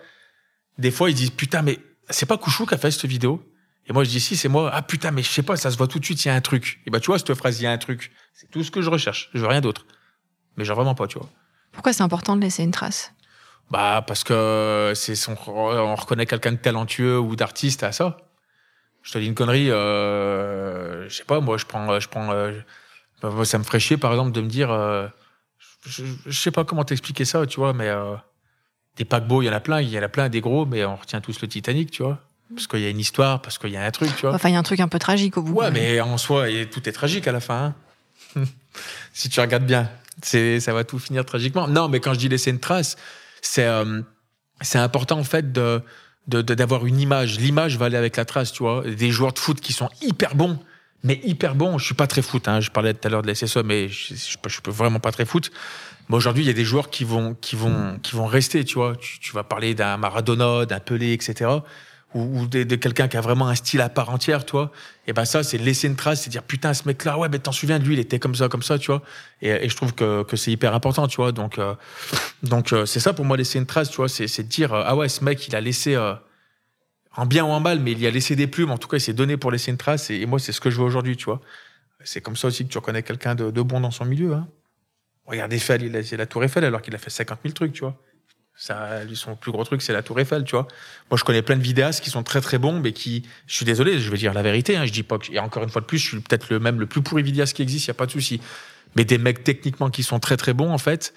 Des fois, ils disent, putain, mais c'est pas Couchou qui a fait cette vidéo? Et moi, je dis, si, c'est moi. Ah, putain, mais je sais pas, ça se voit tout de suite, il y a un truc. Et bah, tu vois, cette phrase, il y a un truc. C'est tout ce que je recherche. Je veux rien d'autre. Mais genre vraiment pas, tu vois. Pourquoi c'est important de laisser une trace? Bah, parce que c'est son, on reconnaît quelqu'un de talentueux ou d'artiste à ça je te dis une connerie, euh, je sais pas, moi, je prends, je prends, euh, ça me ferait chier, par exemple, de me dire, euh, je, je, sais pas comment t'expliquer ça, tu vois, mais euh, des paquebots, il y en a plein, il y en a plein des gros, mais on retient tous le Titanic, tu vois. Parce qu'il y a une histoire, parce qu'il y a un truc, tu vois. Enfin, il y a un truc un peu tragique au bout. Ouais, mais en soi, tout est tragique à la fin. Hein. si tu regardes bien, c'est, ça va tout finir tragiquement. Non, mais quand je dis laisser une trace, c'est, c'est important en fait de d'avoir une image. L'image va aller avec la trace, tu vois. Des joueurs de foot qui sont hyper bons, mais hyper bons. Je suis pas très foot, hein. Je parlais tout à l'heure de la mais je, je, peux vraiment pas très foot. Mais aujourd'hui, il y a des joueurs qui vont, qui vont, qui vont rester, tu vois. Tu, vas parler d'un Maradona, d'un Pelé, etc. ou, de, quelqu'un qui a vraiment un style à part entière, toi. Et ben ça, c'est laisser une trace, c'est dire putain, ce mec-là, ouais, ben t'en souviens de lui, il était comme ça, comme ça, tu vois. Et, je trouve que, que c'est hyper important, tu vois. Donc, euh, donc euh, c'est ça pour moi laisser une trace, tu vois. C'est, c'est dire euh, ah ouais, ce mec, il a laissé en bien ou en mal, mais il y a laissé des plumes. En tout cas, il s'est donné pour laisser une trace. Et, moi, c'est ce que je veux aujourd'hui, tu vois. C'est comme ça aussi que tu reconnais quelqu'un de, de bon dans son milieu. Hein. Regarde Eiffel, il a, c'est la Tour Eiffel alors qu'il a fait 50 000 trucs, tu vois. Ça, son plus gros truc, c'est la Tour Eiffel, tu vois. Moi, je connais plein de vidéastes qui sont très très bons, mais qui, je suis désolé, je vais dire la vérité, hein, je dis pas que, et encore une fois de plus, je suis peut-être le même le plus pourri vidéaste qui existe, il y a pas de souci. Mais des mecs techniquement qui sont très très bons, en fait,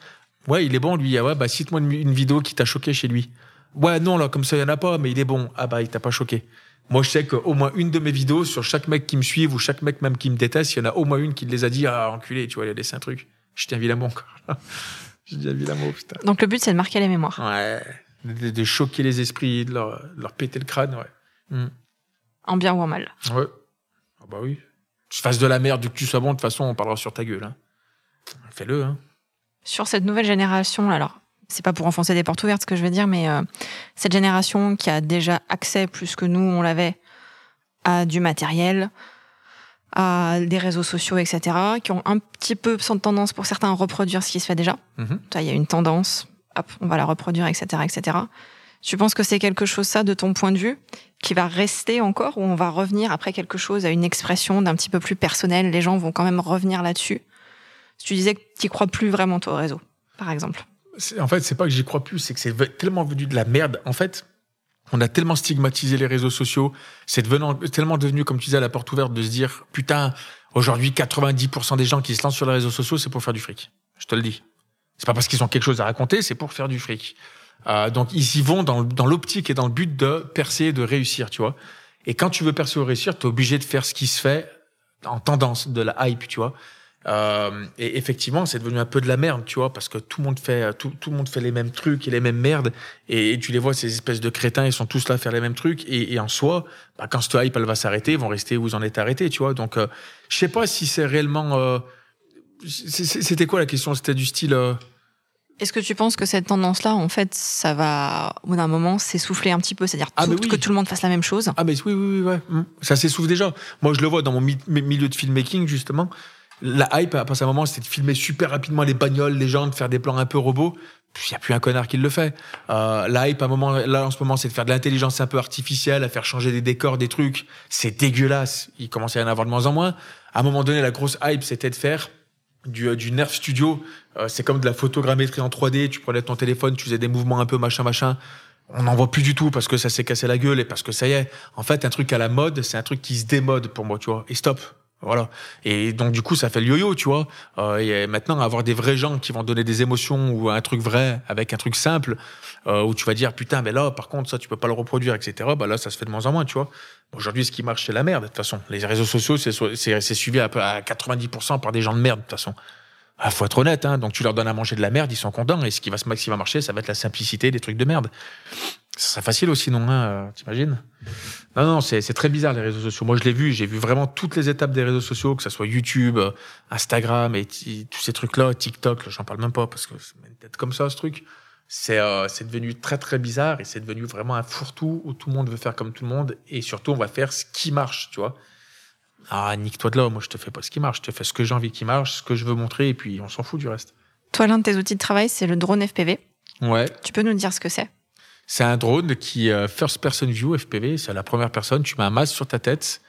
ouais, il est bon, lui, ah ouais, bah, cite-moi une, vidéo qui t'a choqué chez lui. Ouais, non, là, comme ça, il y en a pas, mais il est bon. Ah bah, il t'a pas choqué. Moi, je sais qu'au moins une de mes vidéos, sur chaque mec qui me suit ou chaque mec même qui me déteste, il y en a au moins une qui les a dit, ah, enculé, tu vois, il a laissé un truc. Je tiens évidemment encore. J'ai déjà vu l'amour, putain. Donc le but, c'est de marquer les mémoires. Ouais de, choquer les esprits, de leur, leur péter le crâne, ouais. Hmm. En bien ou en mal. Ouais. Ah bah oui. Tu fasses de la merde, que tu sois bon, de toute façon, on parlera sur ta gueule. Hein. Fais-le. Hein. Sur cette nouvelle génération, alors, c'est pas pour enfoncer des portes ouvertes ce que je veux dire, mais euh, cette génération qui a déjà accès plus que nous, on l'avait, à du matériel, à des réseaux sociaux, etc., qui ont un petit peu tendance pour certains à reproduire ce qui se fait déjà. Mm-hmm. Il y a une tendance hop, on va la reproduire, etc., etc. Tu penses que c'est quelque chose, ça, de ton point de vue, qui va rester encore, ou on va revenir après quelque chose à une expression d'un petit peu plus personnel Les gens vont quand même revenir là-dessus? Tu disais que tu crois plus vraiment, toi, au réseau, par exemple. En fait, c'est pas que j'y crois plus, c'est que c'est tellement venu de la merde. En fait, on a tellement stigmatisé les réseaux sociaux, c'est tellement devenu, comme tu disais, la porte ouverte de se dire, putain, aujourd'hui, 90% des gens qui se lancent sur les réseaux sociaux, c'est pour faire du fric. Je te le dis. C'est pas parce qu'ils ont quelque chose à raconter, c'est pour faire du fric. Euh, donc ils y vont dans, dans l'optique et dans le but de percer, de réussir, tu vois. Et quand tu veux percer ou réussir, tu es obligé de faire ce qui se fait en tendance, de la hype, tu vois. Euh, et effectivement, c'est devenu un peu de la merde, tu vois, parce que tout le monde fait tout, tout le monde fait les mêmes trucs et les mêmes merdes, et, tu les vois ces espèces de crétins, ils sont tous là à faire les mêmes trucs, et, et en soi, bah, quand cette hype elle va s'arrêter, ils vont rester où vous en êtes arrêté, tu vois. Donc, euh, je sais pas si c'est réellement. Euh, c'était quoi la question? C'était du style. Euh, est-ce que tu penses que cette tendance-là, en fait, ça va, au bout d'un moment, s'essouffler un petit peu? C'est-à-dire ah, que tout le monde fasse la même chose? Ah, mais oui, oui, oui, mmh. Ça s'essouffle déjà. Moi, je le vois dans mon milieu de filmmaking, justement. La hype, à un moment, c'était de filmer super rapidement les bagnoles, les gens, de faire des plans un peu robots. Il n'y a plus un connard qui le fait. Euh, la hype, à un moment, là, en ce moment, c'est de faire de l'intelligence un peu artificielle, à faire changer des décors, des trucs. C'est dégueulasse. Il commençait à y en avoir de moins en moins. À un moment donné, la grosse hype, c'était de faire du, euh, du Nerf Studio. Euh, c'est comme de la photogrammétrie en 3D. Tu prenais ton téléphone, tu faisais des mouvements un peu machin machin. On n'en voit plus du tout parce que ça s'est cassé la gueule et parce que ça y est. En fait, un truc à la mode, c'est un truc qui se démode pour moi, tu vois. Et stop. Voilà. Et donc du coup, ça fait le yo-yo, tu vois. Euh, et maintenant, avoir des vrais gens qui vont donner des émotions ou un truc vrai avec un truc simple, euh, où tu vas dire putain, mais là, par contre, ça, tu peux pas le reproduire, etc. Bah là, ça se fait de moins en moins, tu vois. Aujourd'hui, ce qui marche, c'est la merde. De toute façon, les réseaux sociaux, c'est suivi à, à 90% par des gens de merde. De toute façon. Ah, faut être honnête, hein. Donc tu leur donnes à manger de la merde, ils sont contents. Et ce qui va, ce qui va marcher, ça va être la simplicité des trucs de merde. Ça serait facile aussi, non hein, euh, T'imagines? Non, non, c'est très bizarre les réseaux sociaux. Moi, je l'ai vu, j'ai vu vraiment toutes les étapes des réseaux sociaux, que ce soit YouTube, euh, Instagram et tous ces trucs-là, TikTok, j'en parle même pas parce que c'est une tête comme ça, ce truc. Euh, c'est devenu très très bizarre et c'est devenu vraiment un fourre-tout où tout le monde veut faire comme tout le monde et surtout on va faire ce qui marche, tu vois. Ah, nique-toi de là, moi je te fais pas ce qui marche, je te fais ce que j'ai envie qui marche, ce que je veux montrer, et puis on s'en fout du reste. Toi, l'un de tes outils de travail, c'est le drone FPV. Ouais. Tu peux nous dire ce que c'est? C'est un drone qui, euh, first person view FPV, c'est la première personne, tu mets un masque sur ta tête,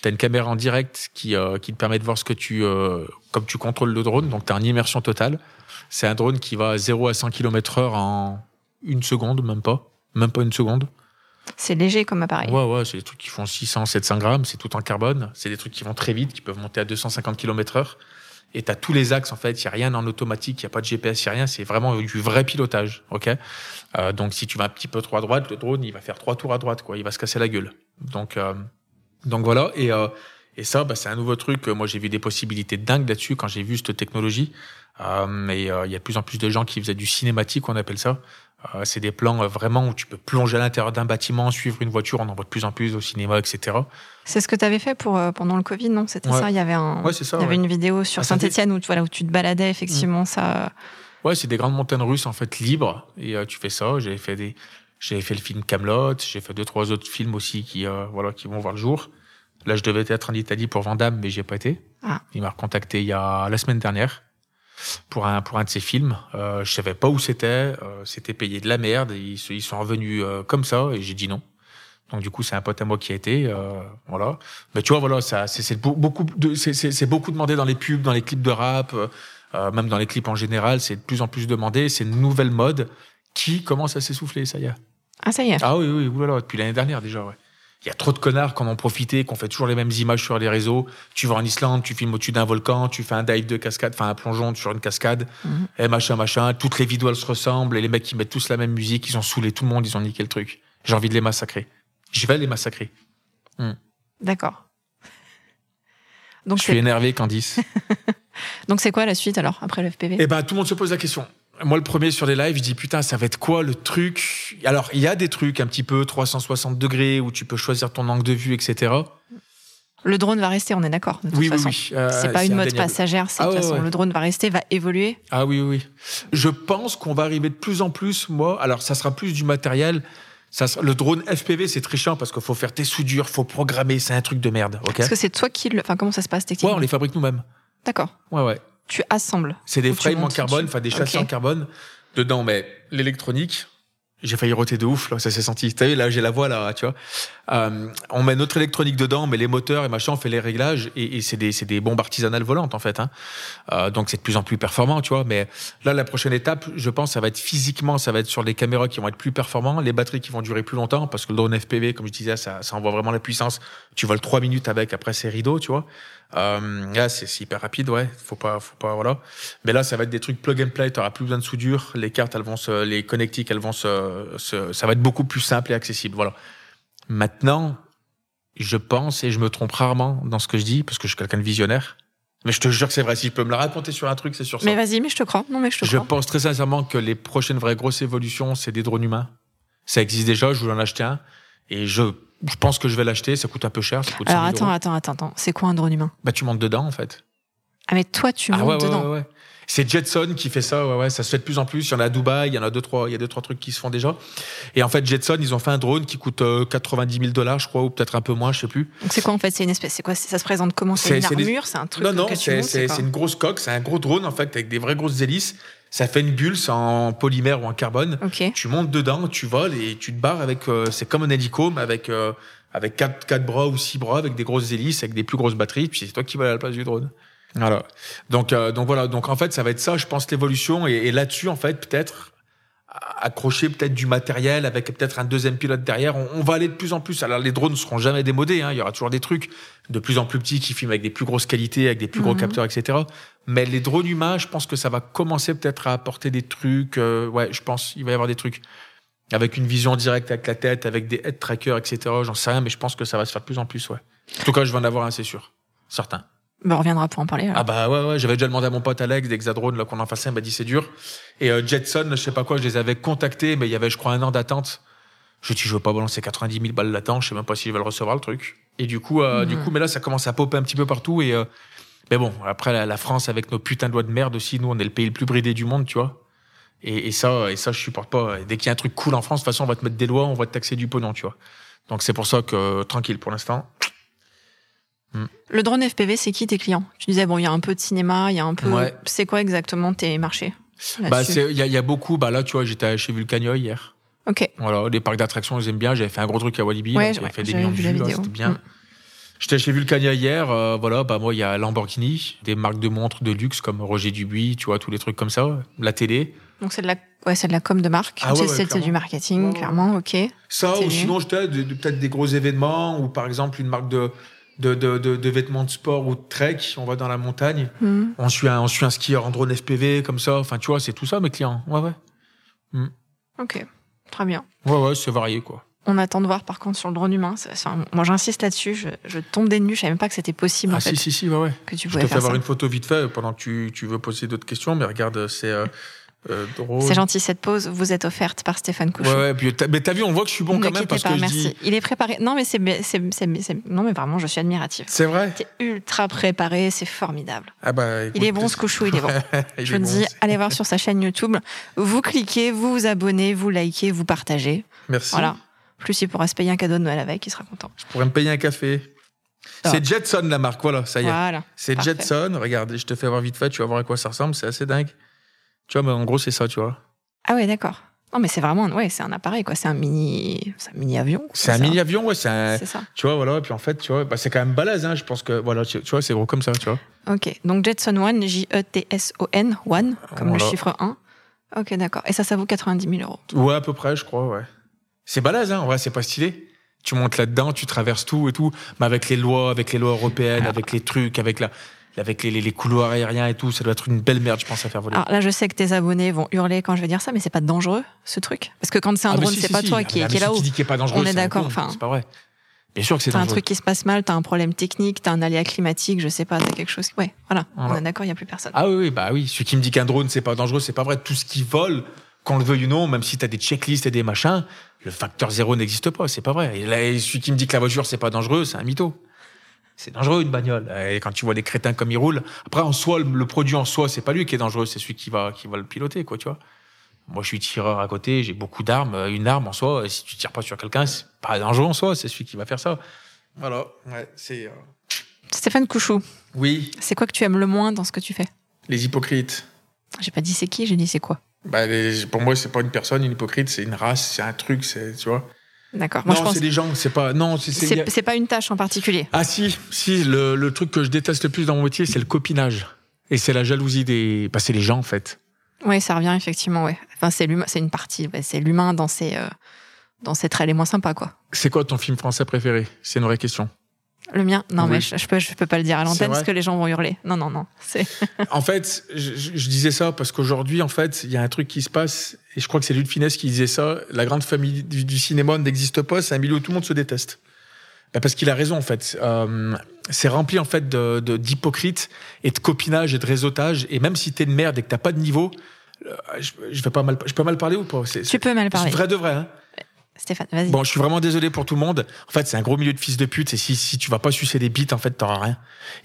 tu as une caméra en direct qui, euh, qui te permet de voir ce que tu, euh, comme tu contrôles le drone, donc tu as une immersion totale. C'est un drone qui va à 0 à 100 km heure en une seconde, même pas, même pas une seconde. C'est léger comme appareil. Ouais, ouais, c'est des trucs qui font 600, 700 grammes, c'est tout en carbone. C'est des trucs qui vont très vite, qui peuvent monter à 250 km heure. Et tu as tous les axes, en fait, il n'y a rien en automatique, il n'y a pas de GPS, il a rien, c'est vraiment du vrai pilotage. ok? Euh, donc si tu vas un petit peu trop à droite, le drone, il va faire trois tours à droite, quoi, il va se casser la gueule. Donc, euh, donc voilà, et, euh, et ça, bah, c'est un nouveau truc. Moi, j'ai vu des possibilités dingues là-dessus quand j'ai vu cette technologie. Euh, et il y a de plus en plus de gens qui faisaient du cinématique, on appelle ça. Euh, c'est des plans euh, vraiment où tu peux plonger à l'intérieur d'un bâtiment, suivre une voiture, on en voit de plus en plus au cinéma, etc. C'est ce que tu avais fait pour, euh, pendant le Covid, non? C'était ça? Il y avait, un, il y avait une vidéo sur Saint-Etienne où, voilà, où tu te baladais, effectivement. Mm. ça. Ouais, c'est des grandes montagnes russes, en fait, libres. Et tu fais ça. J'ai fait des. J'avais fait le film Camelot, j'ai fait deux trois autres films aussi qui euh, voilà qui vont voir le jour. Là, je devais être en Italie pour Vandame, mais j'ai pas été. Ah. Il m'a recontacté il y a la semaine dernière pour un pour un de ses films. Euh, je savais pas où c'était, euh, c'était payé de la merde. Et ils, sont revenus euh, comme ça et j'ai dit non. Donc du coup, c'est un pote à moi qui a été, euh, voilà. Mais tu vois, voilà, ça, c'est c'est beau- beaucoup de, c'est- beaucoup demandé dans les pubs, dans les clips de rap, même dans les clips en général. C'est de plus en plus demandé. C'est une nouvelle mode qui commence à s'essouffler, ça y est. Ah, ça y est. Ah oui, oui, oulala, depuis l'année dernière déjà, ouais. Il y a trop de connards qui en ont profité, qui ont fait toujours les mêmes images sur les réseaux. Tu vas en Islande, tu filmes au-dessus d'un volcan, tu fais un dive de cascade, enfin un plongeon sur une cascade, Mhm. et machin, machin. Toutes les vidéos, elles se ressemblent, et les mecs qui mettent tous la même musique, ils ont saoulé tout le monde, ils ont niqué le truc. J'ai envie de les massacrer. Je vais les massacrer. D'accord. Donc, Je suis énervé, Candice. donc c'est quoi la suite alors, après le FPV Eh ben, tout le monde se pose la question. Moi, le premier sur les lives, je dis putain, ça va être quoi le truc? Alors, il y a des trucs un petit peu 360 degrés où tu peux choisir ton angle de vue, etc. Le drone va rester, on est d'accord, de toute Oui, oui, façon. oui. Euh, C'est pas une mode indéniable. passagère, c'est Ah de toute ouais, façon, ouais. le drone va rester, va évoluer. Ah oui, oui. Je pense qu'on va arriver de plus en plus, moi. Alors, ça sera plus du matériel. Ça sera- le drone FPV, c'est très chiant parce qu'il faut faire tes soudures, faut programmer, c'est un truc de merde. Ok? Est-ce que c'est toi qui le. Enfin, comment ça se passe Ouais, techniquement? on les fabrique nous-mêmes. D'accord. Ouais, ouais. Tu assembles. C'est des frames en carbone, enfin des châssis en carbone. Dedans, mais l'électronique. J'ai failli roter de ouf, là, ça s'est senti. Tu vu, là, j'ai la voix, là, tu vois. Euh, on met notre électronique dedans, mais les moteurs et machin, on fait les réglages, et, et c'est des, c'est des bombes artisanales volantes, en fait. Hein. Euh, donc, c'est de plus en plus performant, tu vois. Mais là, la prochaine étape, je pense, ça va être physiquement, ça va être sur des caméras qui vont être plus performants, les batteries qui vont durer plus longtemps, parce que le drone FPV, comme je disais, ça, ça envoie vraiment la puissance. Tu voles trois minutes avec, après, c'est rideau, tu vois. Euh, là, c'est hyper rapide, ouais. Faut pas, faut pas, voilà. Mais là, ça va être des trucs plug and play. T'auras plus besoin de soudure. Les cartes, elles vont se, les connectiques, elles vont se, se- ça va être beaucoup plus simple et accessible. Voilà. Maintenant, je pense et je me trompe rarement dans ce que je dis parce que je suis quelqu'un de visionnaire. Mais je te jure que c'est vrai. Si je peux me le raconter sur un truc, c'est sur ça. Mais vas-y, mais je te crois. Non, mais je te Je crois. pense très sincèrement que les prochaines vraies grosses évolutions, c'est des drones humains. Ça existe déjà. Je voulais en acheter un et je, je pense que je vais l'acheter. Ça coûte un peu cher. Ça coûte Alors 100 000 attends, attends, attends, attends. C'est quoi un drone humain? Bah, tu montes dedans en fait. Ah, mais toi, tu Ah montes ouais, dedans. ouais, ouais. C'est Jetson qui fait ça, ouais, ouais, ça se fait de plus en plus. Il y en a à Dubaï, il y en a deux, trois, il y a deux, trois trucs qui se font déjà. Et en fait, Jetson, ils ont fait un drone qui coûte euh, 90 000 dollars, je crois, ou peut-être un peu moins, je sais plus. Donc c'est quoi en fait? C'est une espèce. C'est quoi? Ça se présente comment? C'est une c'est des- armure? C'est un truc non, non, c'est une grosse coque, c'est un gros drone, en fait, avec des vraies grosses hélices. Ça fait une bulle, c'est en polymère ou en carbone. Ok. Tu montes dedans, tu voles et tu te barres avec, euh, c'est comme un hélico, mais avec, euh, avec quatre, quatre bras ou six bras, avec des grosses hélices, avec des plus grosses batteries, puis c'est toi qui vas à la place du drone. Voilà. Donc, euh, donc voilà. Donc en fait, ça va être ça, je pense, l'évolution. Et, et là-dessus, en fait, peut-être accrocher peut-être du matériel avec peut-être un deuxième pilote derrière. On, on va aller de plus en plus. Alors les drones ne seront jamais démodés. Hein. Il y aura toujours des trucs de plus en plus petits qui filment avec des plus grosses qualités, avec des plus gros Mhm. capteurs, etc. Mais les drones humains, je pense que ça va commencer peut-être à apporter des trucs. euh, ouais, je pense il va y avoir des trucs avec une vision directe avec la tête, avec des head trackers, etc. J'en sais rien, mais je pense que ça va se faire de plus en plus. Ouais. En tout cas, je vais en avoir un, c'est sûr, certain. Bah, on reviendra pour en parler. alors. Ah bah ouais, ouais j'avais déjà demandé à mon pote Alex d'Hexadrone là qu'on en fasse un, il m'a dit c'est dur. Et euh, Jetson, je sais pas quoi, je les avais contactés, mais il y avait je crois un an d'attente. Je dis je veux pas balancer 90 000 balles là-dedans, je sais même pas si je vais le recevoir le truc. Et du coup, euh, Mhm. du coup, mais là ça commence à popper un petit peu partout et euh, mais bon après la, la France avec nos putains de lois de merde aussi, nous on est le pays le plus bridé du monde, tu vois. Et, et ça, et ça je supporte pas. Et dès qu'il y a un truc cool en France, de toute façon on va te mettre des lois, on va te taxer du pognon, tu vois. Donc c'est pour ça que euh, tranquille pour l'instant. Le drone FPV, c'est qui tes clients? Tu disais bon, il y a un peu de cinéma, il y a un peu. Ouais. C'est quoi exactement tes marchés Bah il y, a- il y a beaucoup. Bah là tu vois, j'étais chez Vulcania hier. Ok. Voilà, les parcs d'attractions, ils aiment bien. J'avais fait un gros truc à Walibi, Ouais, j'avais fait des millions de vues, vidéo. c'était bien. Mm. J'étais chez Vulcania hier, euh, voilà, bah moi il y a Lamborghini, des marques de montres de luxe comme Roger Dubuis, tu vois, tous les trucs comme ça, la télé. Donc c'est de la, ouais, c'est de la com de marque. Ah ouais, c'est ouais, c'est- du marketing, clairement. Ok. Ça, ou sinon j'étais peut-être des gros événements, ou par exemple une marque de, de, de, de, de vêtements de sport ou de trek, on va dans la montagne, Hmm. on suit un, on suit un skieur en drone FPV, comme ça, enfin tu vois, c'est tout ça mes clients, ouais ouais. Ok. Très bien. Ouais ouais, c'est varié quoi. On attend de voir par contre sur le drone humain. Un- moi j'insiste là-dessus. Je, je tombe des nues. Je savais même pas que c'était possible Ah en si fait si si, ouais ouais. que tu Je te fais faire avoir ça. une photo vite fait pendant que tu, tu veux poser d'autres questions, mais regarde, c'est euh, Euh, c'est gentil cette pause, vous êtes offerte par Stéphane Couchot. Ouais, ouais mais t'as vu, on voit que je suis bon quand même parce pas, que merci. je dis... Il est préparé. Non mais c'est, non mais vraiment, je suis admirative. C'est vrai. T'es ultra préparé, c'est formidable. Ah bah, il est bon ce Couchot, il est bon. je vous dis, allez voir sur sa chaîne YouTube. Vous cliquez, vous vous abonnez, vous likez, vous partagez. Merci. Voilà. Plus il pourra se payer un cadeau de Noël avec, il sera content. Je pourrais me payer un café. C'est Jetson la marque, voilà, ça y est. Voilà. C'est Jetson. Regarde, je te fais voir vite fait, tu vas voir à quoi ça ressemble, c'est assez dingue. Tu vois, mais en gros, c'est ça, tu vois. Ah ouais, d'accord. Non, mais c'est vraiment, ouais, c'est un appareil, quoi. C'est un mini, c'est un mini avion. C'est un mini avion, ouais. C'est ça. Tu vois, voilà. Et puis en fait, tu vois, bah, c'est quand même balèze, hein. Je pense que, voilà, tu, vois, c'est gros comme ça, tu vois. Ok. Donc Jetson One, J-E-T-S-O-N, One, comme le chiffre 1. Ok, d'accord. Et ça, ça vaut 90 000 euros. Ouais, à peu près, je crois, ouais. C'est balèze, hein. En vrai, c'est pas stylé. Tu montes là-dedans, tu traverses tout et tout. Mais avec les lois, avec les lois européennes, avec les trucs, avec la, avec les, les, couloirs aériens et tout, ça doit être une belle merde, je pense, à faire voler. Alors là, je sais que tes abonnés vont hurler quand je vais dire ça, mais c'est pas dangereux, ce truc? Parce que quand c'est un ah, drone, c'est pas toi qui, qui est là-haut. On est d'accord. Enfin, c'est pas vrai. Bien sûr que c'est T'as un truc qui se passe mal, t'as un problème technique, t'as un aléa climatique, je sais pas, t'as quelque chose. Ouais, voilà, on est d'accord, il y a plus personne. Ah oui, bah oui. Celui qui me dit qu'un drone c'est pas dangereux, c'est pas vrai. Tout ce qui vole, qu'on le veuille ou non, même si t'as des checklists et des machins, le facteur zéro n'existe pas, c'est pas vrai. Et là, celui qui me dit que la voiture c'est pas dangereux, c'est un mytho. C'est dangereux une bagnole. Et quand tu vois des crétins comme ils roulent, après en soi, le, produit en soi, c'est pas lui qui est dangereux, c'est celui qui va qui va le piloter, quoi, tu vois. Moi, je suis tireur à côté, j'ai beaucoup d'armes. Une arme en soi, si tu tires pas sur quelqu'un, c'est pas dangereux en soi, c'est celui qui va faire ça. Voilà, ouais, c'est. Euh, Stéphane Couchou. Oui. C'est quoi que tu aimes le moins dans ce que tu fais? Les hypocrites. J'ai pas dit c'est qui, j'ai dit c'est quoi? Bah, pour moi, c'est pas une personne, une hypocrite, c'est une race, c'est un truc, c'est, tu vois. D'accord. Non, c'est des gens, c'est pas. Non, c'est pas une tâche en particulier. Ah si, si. Le, le, truc que je déteste le plus dans mon métier, c'est le copinage. Et c'est la jalousie des. Bah, c'est les gens en fait. Oui, ça revient effectivement. Ouais. Enfin, c'est l'humain, c'est une partie. c'est l'humain dans ses euh, dans ses traits les moins sympas, quoi. C'est quoi ton film français préféré? C'est une vraie question. Le mien Non, mais je, je, peux, je peux pas le dire à l'antenne parce que les gens vont hurler. Non, non, non. en fait, je, je, disais ça parce qu'aujourd'hui, en fait, il y a un truc qui se passe, et je crois que c'est Luc Finesse qui disait ça. La grande famille du, cinéma n'existe pas, c'est un milieu où tout le monde se déteste. Ben parce qu'il a raison, en fait. Euh, c'est rempli, en fait, de, d'hypocrite et de copinage et de réseautage. Et même si t'es une merde et que t'as pas de niveau, euh, je, je, vais pas mal, je peux mal parler ou pas? Tu peux mal parler. C'est vrai de vrai, hein Stéphane, vas-y. Bon, je suis vraiment désolé pour tout le monde. En fait, c'est un gros milieu de fils de pute. Et si, si tu vas pas sucer des bites, en fait, t'auras rien.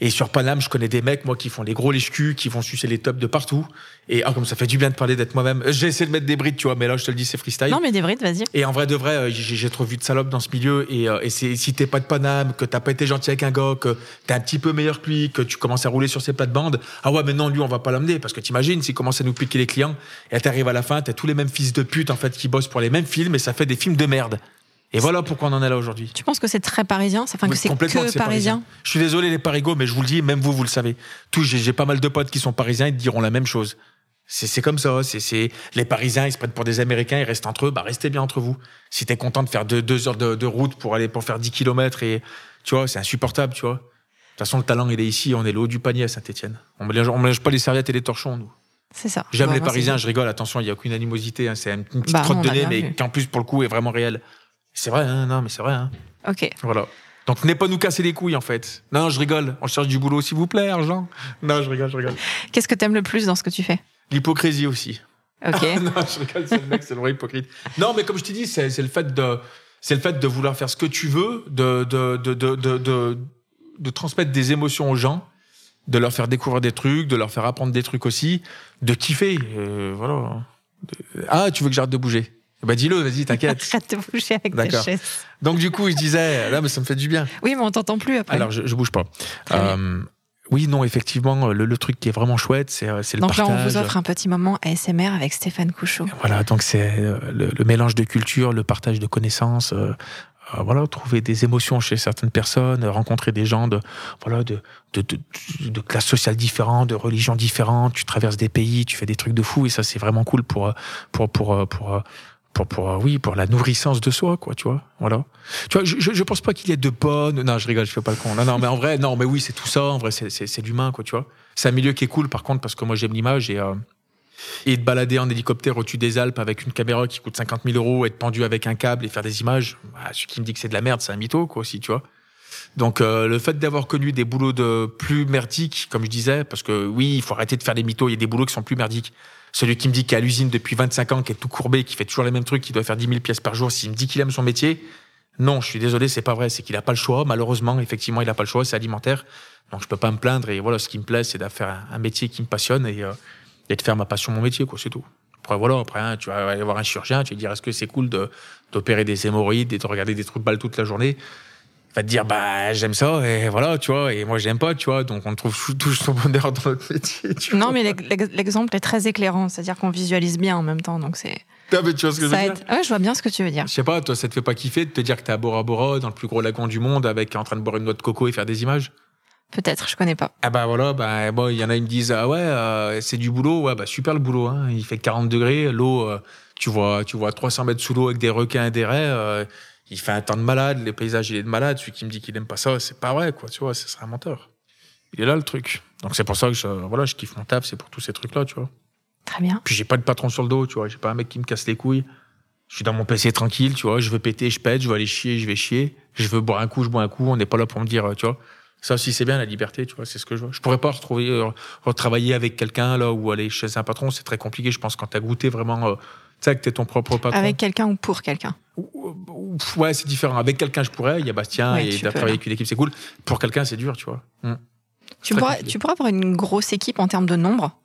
Et sur Paname, je connais des mecs, moi, qui font les gros lèche qui vont sucer les tops de partout. Et ah, comme ça fait du bien de parler d'être moi-même. J'ai essayé de mettre des brides, tu vois, mais là, je te le dis, c'est freestyle. Non, mais des brides, vas-y. Et en vrai de vrai, euh, j'ai trop vu de salopes dans ce milieu. Et, euh, et si t'es pas de Paname, que t'as pas été gentil avec un gars, que t'es un petit peu meilleur que lui, que tu commences à rouler sur ses plates-bandes, ah ouais, mais non, lui, on va pas l'amener. Parce que t'imagines, s'il commence à nous piquer les clients, et t'arrives à la fin, t'as tous les mêmes fils de pute, en fait, qui bossent pour les mêmes films, et ça fait des films de merde. Et voilà pourquoi on en est là aujourd'hui. Tu penses que c'est très parisien? Enfin, que c'est que parisien, Je suis désolé, les parigots, mais je vous le dis, même vous, vous le savez. Tous, j'ai pas mal de potes qui sont parisiens, ils te diront la même chose. C'est comme ça. C'est les Parisiens, ils se prennent pour des Américains, ils restent entre eux. Bah, restez bien entre vous. Si t'es content de faire deux, heures de, route pour aller pour faire 10 km et tu vois, c'est insupportable, tu vois. De toute façon, le talent, il est ici. On est le haut du panier à Saint-Etienne. On mélange, on mélange pas les serviettes et les torchons, nous. C'est ça. J'aime les Parisiens, je rigole. Attention, il y a aucune animosité. Hein. c'est une petite bah, trotte de nez, mais qui en plus pour le coup est vraiment réelle. C'est vrai, hein, non, mais c'est vrai. Hein. Ok. Voilà. Donc, venez pas nous casser les couilles, en fait. Non, je rigole. On cherche du boulot, s'il vous plaît, argent. Non, je rigole, je rigole. Qu'est-ce que t'aimes le plus dans ce que tu fais? L'hypocrisie aussi. Ok. non, je rigole, c'est le mec, c'est le vrai hypocrite. Non, mais comme je t'ai dit, c'est le fait de, c'est le fait de vouloir faire ce que tu veux, de, de, de, de, de transmettre des émotions aux gens, de leur faire découvrir des trucs, de leur faire apprendre des trucs aussi, de kiffer. Euh, voilà. Ah, tu veux que j'arrête de bouger? Bah dis-le, vas-y, t'inquiète. Arrête de bouger avec ta chaise. Donc du coup, je disais, là, mais ça me fait du bien. Oui, mais on t'entend plus après. Alors, je, je bouge pas. Euh, oui, non, effectivement, le, le, truc qui est vraiment chouette, c'est, euh, le donc partage. Donc là, on vous offre un petit moment ASMR avec Stéphane Couchot. Voilà, donc c'est le, le, mélange de culture, le partage de connaissances, euh, voilà, trouver des émotions chez certaines personnes, rencontrer des gens de, voilà, de, de, de, de classes sociales différentes, de religions différentes. Tu traverses des pays, tu fais des trucs de fou et ça, c'est vraiment cool pour, pour, pour, pour, pour, pour, oui, pour la nourrissance de soi, quoi, tu vois. Voilà. Tu vois, je, je pense pas qu'il y ait de bonnes. Non, je rigole, je fais pas le con. Non, non, mais en vrai, non, mais oui, c'est tout ça. En vrai, c'est l'humain, quoi, tu vois. C'est un milieu qui est cool, par contre, parce que moi, j'aime l'image et, euh, et de balader en hélicoptère au-dessus des Alpes avec une caméra qui coûte 50 000 euros, être pendu avec un câble et faire des images, bah, celui qui me dit que c'est de la merde, c'est un mytho, quoi, aussi, tu vois. Donc euh, le fait d'avoir connu des boulots de plus merdiques, comme je disais, parce que oui, il faut arrêter de faire des mythos, il y a des boulots qui sont plus merdiques. Celui qui me dit qu'il est à l'usine depuis 25 ans, qui est tout courbé, qui fait toujours les mêmes trucs, qui doit faire 10 000 pièces par jour, s'il me dit qu'il aime son métier, non, je suis désolé, c'est pas vrai, c'est qu'il a pas le choix. Malheureusement, effectivement, il a pas le choix, c'est alimentaire. Donc je peux pas me plaindre et voilà, ce qui me plaît, c'est de faire un métier qui me passionne et, euh, et de faire ma passion mon métier, quoi, c'est tout. Après, voilà, après, hein, tu vas aller voir un chirurgien, tu vas dire, est-ce que c'est cool de, d'opérer des hémorroïdes et de regarder des trous de balle toute la journée? Il va te dire, bah, j'aime ça, et voilà, tu vois, et moi, j'aime pas, tu vois, donc on trouve tout son bonheur dans notre métier, tu Non, mais l'exemple est très éclairant, c'est-à-dire qu'on visualise bien en même temps, donc c'est. Ah, mais tu vois ce que je veux dire? Ouais, je vois bien ce que tu veux dire. Je sais pas, toi, ça te fait pas kiffer de te dire que t'es à Bora Bora, dans le plus gros lagon du monde, avec en train de boire une noix de coco et faire des images? Peut-être, je connais pas. Ah bah voilà, bah bon, il y en a qui me disent ah ouais, euh, c'est du boulot, ouais bah super le boulot, hein. il fait 40 degrés, l'eau, euh, tu vois, tu vois 300 mètres sous l'eau avec des requins et des raies, euh, il fait un temps de malade, les paysages il est de malade, celui qui me dit qu'il aime pas ça, c'est pas vrai quoi, tu vois, ce serait un menteur. Il est là le truc. Donc c'est pour ça que je, voilà, je kiffe mon taf, c'est pour tous ces trucs là, tu vois. Très bien. Puis j'ai pas de patron sur le dos, tu vois, j'ai pas un mec qui me casse les couilles. Je suis dans mon PC tranquille, tu vois, je veux péter, je pète, je veux aller chier, je vais chier, je veux boire un coup, je bois un coup, on n'est pas là pour me dire, tu vois. Ça aussi, c'est bien la liberté, tu vois, c'est ce que je veux. Je pourrais pas retrouver, euh, retravailler avec quelqu'un là ou aller chez un patron, c'est très compliqué. Je pense quand t'as goûté vraiment, euh, tu sais que t'es ton propre patron. Avec quelqu'un ou pour quelqu'un. Ouais, c'est différent. Avec quelqu'un, je pourrais. Il y a Bastien et t'as travaillé avec une équipe, c'est cool. Pour quelqu'un, c'est dur, tu vois. Hmm. Tu pourrais, tu pourrais avoir une grosse équipe en termes de nombre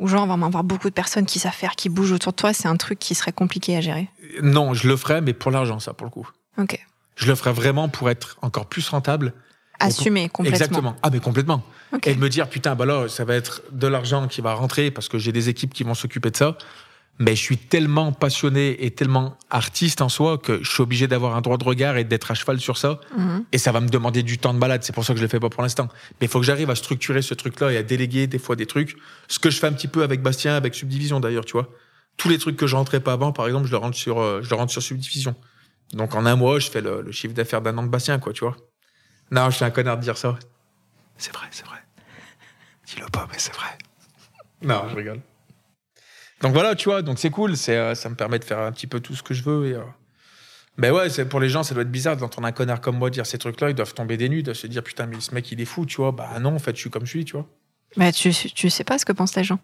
ou genre vraiment avoir beaucoup de personnes qui savent faire, qui bougent autour de toi, c'est un truc qui serait compliqué à gérer Non, je le ferais, mais pour l'argent, ça, pour le coup. Ok. Je le ferais vraiment pour être encore plus rentable Assumer complètement. Exactement. Ah, mais complètement. Et de me dire, putain, bah là, ça va être de l'argent qui va rentrer parce que j'ai des équipes qui vont s'occuper de ça. Mais je suis tellement passionné et tellement artiste en soi que je suis obligé d'avoir un droit de regard et d'être à cheval sur ça. Mhm. Et ça va me demander du temps de malade. C'est pour ça que je le fais pas pour l'instant. Mais il faut que j'arrive à structurer ce truc-là et à déléguer des fois des trucs. Ce que je fais un petit peu avec Bastien, avec Subdivision d'ailleurs, tu vois. Tous les trucs que je rentrais pas avant, par exemple, je le rentre sur, euh, je le rentre sur Subdivision. Donc en un mois, je fais le, le chiffre d'affaires d'un an de Bastien, quoi, tu vois. Non, je suis un connard de dire ça. C'est vrai, c'est vrai. Dis-le pas, mais c'est vrai. Non, je rigole. Donc voilà, tu vois, donc c'est cool, c'est, euh, ça me permet de faire un petit peu tout ce que je veux. Et, euh... Ben ouais, c'est, pour les gens, ça doit être bizarre d'entendre un connard comme moi dire ces trucs-là, ils doivent tomber des nues, ils doivent se dire putain, mais ce mec il est fou, tu vois. Bah non, en fait, je suis comme je suis, tu vois. Mais tu, tu sais pas ce que pensent les gens.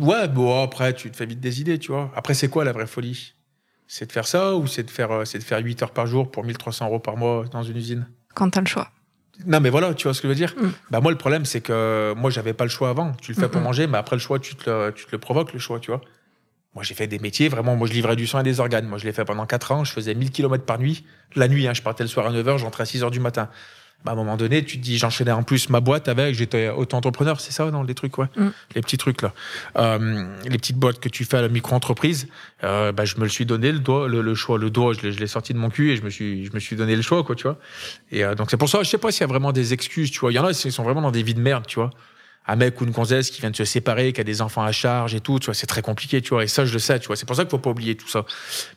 Ouais, bon, après, tu te fais vite des idées, tu vois. Après, c'est quoi la vraie folie? C'est de faire ça ou c'est de faire, euh, c'est de faire 8 heures par jour pour 1300 euros par mois dans une usine? Quand t'as le choix. Non, mais voilà, tu vois ce que je veux dire. Mm. Bah moi, le problème, c'est que moi, j'avais pas le choix avant. Tu le fais pour manger, mais après le choix, tu te le, tu te le provoques le choix, tu vois. Moi, j'ai fait des métiers, vraiment. Moi, je livrais du sang et des organes. Moi, je l'ai fait pendant 4 ans. Je faisais 1000 km par nuit. La nuit, hein, je partais le soir à 9h, j'entrais à 6h du matin. Bah, à un moment donné, tu te dis, j'enchaînais en plus ma boîte avec, j'étais auto-entrepreneur, c'est ça, dans les trucs, ouais. Mm. Les petits trucs, là. Euh, les petites boîtes que tu fais à la micro-entreprise, euh, bah, je me le suis donné, le doigt, le, choix, le doigt, je l'ai sorti de mon cul et je me suis, je me suis donné le choix, quoi, tu vois. Et euh, donc, c'est pour ça, je sais pas s'il y a vraiment des excuses, tu vois. Il y en a, ils sont vraiment dans des vies de merde, tu vois un mec ou une gonzesse qui vient de se séparer, qui a des enfants à charge et tout, tu vois, c'est très compliqué, tu vois. Et ça, je le sais, tu vois. C'est pour ça qu'il faut pas oublier tout ça.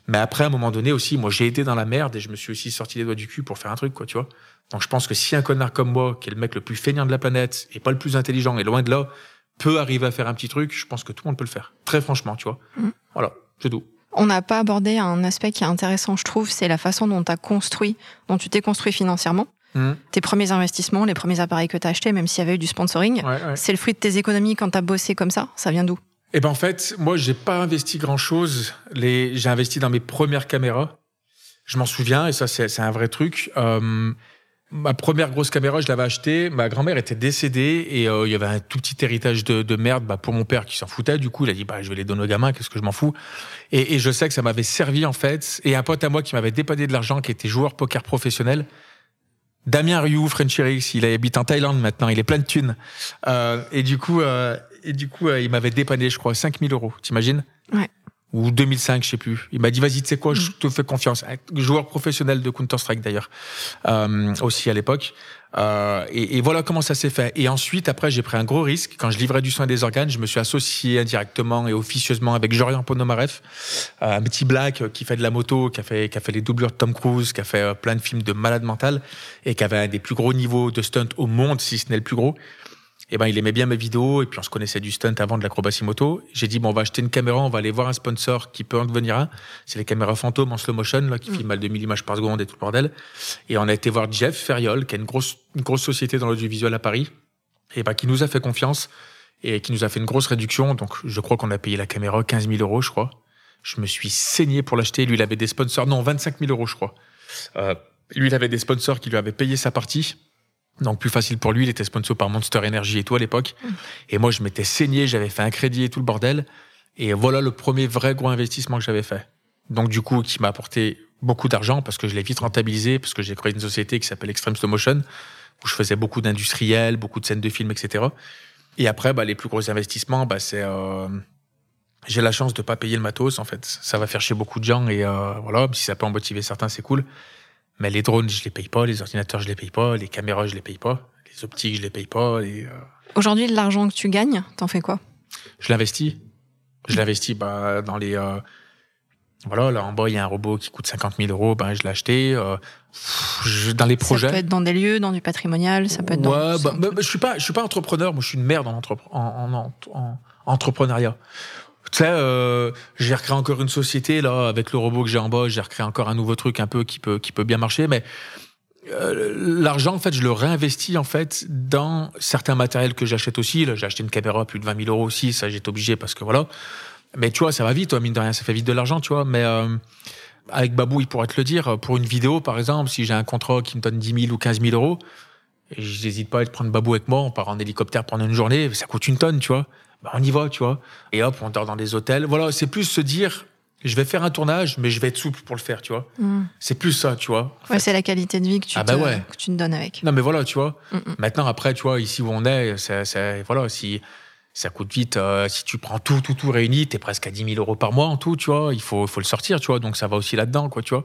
Mais après, à un moment donné aussi, moi, j'ai été dans la merde et je me suis aussi sorti les doigts du cul pour faire un truc, quoi, tu vois. Donc, je pense que si un connard comme moi, qui est le mec le plus feignant de la planète et pas le plus intelligent et loin de là, peut arriver à faire un petit truc, je pense que tout le monde peut le faire. Très franchement, tu vois. Mm. Voilà, c'est tout. On n'a pas abordé un aspect qui est intéressant, je trouve, c'est la façon dont tu as construit, dont tu t'es construit financièrement. Mmh. Tes premiers investissements, les premiers appareils que tu as achetés, même s'il y avait eu du sponsoring, c'est le fruit de tes économies quand tu as bossé comme ça Ça vient d'où? Eh ben en fait, moi, j'ai pas investi grand-chose. Les... J'ai investi dans mes premières caméras. Je m'en souviens, et ça, c'est un vrai truc. Euh, ma première grosse caméra, je l'avais achetée. Ma grand-mère était décédée et euh, il y avait un tout petit héritage de, merde bah, pour mon père qui s'en foutait. Du coup, il a dit bah, je vais les donner aux gamins, qu'est-ce que je m'en fous? Et, je sais que ça m'avait servi en fait. Et un pote à moi qui m'avait dépanné de l'argent, qui était joueur poker professionnel, Damien Ryu, Frenchie il habite en Thaïlande maintenant, il est plein de thunes. Euh, et du coup, euh, et du coup, il m'avait dépanné, je crois, 5000 euros. T'imagines? Ouais. Ou 2005, je sais plus. Il m'a dit, vas-y, tu sais quoi, je mm. te fais confiance. Joueur professionnel de Counter-Strike d'ailleurs, euh, aussi à l'époque. Euh, et, et, voilà comment ça s'est fait. Et ensuite, après, j'ai pris un gros risque. Quand je livrais du soin des organes, je me suis associé indirectement et officieusement avec Jorian Ponomareff, euh, un petit black qui fait de la moto, qui a fait, qui a fait les doublures de Tom Cruise, qui a fait euh, plein de films de malade mental et qui avait un des plus gros niveaux de stunt au monde, si ce n'est le plus gros. Et ben, il aimait bien mes vidéos et puis on se connaissait du stunt avant de l'acrobatie moto. J'ai dit bon, on va acheter une caméra, on va aller voir un sponsor qui peut en devenir un. C'est les caméras fantômes en slow motion là qui mm. filment à 2000 images par seconde et tout le bordel. Et on a été voir Jeff Ferriol, qui est une grosse une grosse société dans l'audiovisuel à Paris, et ben qui nous a fait confiance et qui nous a fait une grosse réduction. Donc je crois qu'on a payé la caméra 15 000 euros, je crois. Je me suis saigné pour l'acheter. Lui, il avait des sponsors, non 25 000 euros, je crois. Euh, lui, il avait des sponsors qui lui avaient payé sa partie. Donc plus facile pour lui, il était sponsor par Monster Energy et tout à l'époque. Mm. Et moi, je m'étais saigné, j'avais fait un crédit et tout le bordel. Et voilà le premier vrai gros investissement que j'avais fait. Donc du coup, qui m'a apporté beaucoup d'argent parce que je l'ai vite rentabilisé, parce que j'ai créé une société qui s'appelle Extreme Slow Motion, où je faisais beaucoup d'industriels, beaucoup de scènes de films, etc. Et après, bah, les plus gros investissements, bah, c'est... Euh, j'ai la chance de pas payer le matos, en fait. Ça va faire chez beaucoup de gens et euh, voilà, si ça peut en motiver certains, c'est cool. Mais les drones, je les paye pas, les ordinateurs, je les paye pas, les caméras, je les paye pas, les optiques, je les paye pas. Euh, Aujourd'hui, l'argent que tu gagnes, t'en fais quoi? Je l'investis. Je l'investis bah, dans les. Euh, voilà, là en bas, il y a un robot qui coûte 50 000 euros, ben, je l'ai acheté. Euh, dans les projets. Ça peut être dans des lieux, dans du patrimonial, ça peut être ouais, dans. Bah, bah, je suis pas, je suis pas entrepreneur, moi je suis une merde en, en, en, en entrepreneuriat. Tu sais, euh, j'ai recréé encore une société là avec le robot que j'ai en bas. J'ai recréé encore un nouveau truc un peu qui peut qui peut bien marcher, mais euh, l'argent en fait, je le réinvestis en fait dans certains matériels que j'achète aussi. Là, j'ai acheté une caméra à plus de 20 000 euros aussi. Ça, j'étais obligé parce que voilà. Mais tu vois, ça va vite, toi, mine de rien, ça fait vite de l'argent, tu vois. Mais euh, avec Babou, il pourrait te le dire. Pour une vidéo, par exemple, si j'ai un contrat qui me donne 10 000 ou 15 000 euros, je n'hésite pas à prendre Babou avec moi. On part en hélicoptère pendant une journée. Ça coûte une tonne, tu vois bah on y va, tu vois. Et hop, on dort dans des hôtels. Voilà, c'est plus se dire, je vais faire un tournage, mais je vais être souple pour le faire, tu vois. Mm. C'est plus ça, tu vois. Ouais, c'est la qualité de vie que tu, ah bah ouais. que tu te donnes avec. Non, mais voilà, tu vois. Mm, mm. Maintenant, après, tu vois, ici où on est, c'est, voilà, si ça coûte vite, euh, si tu prends tout, tout, tout réuni, t'es presque à 10 000 euros par mois en tout, tu vois. Il faut, faut le sortir, tu vois. Donc ça va aussi là-dedans, quoi, tu vois.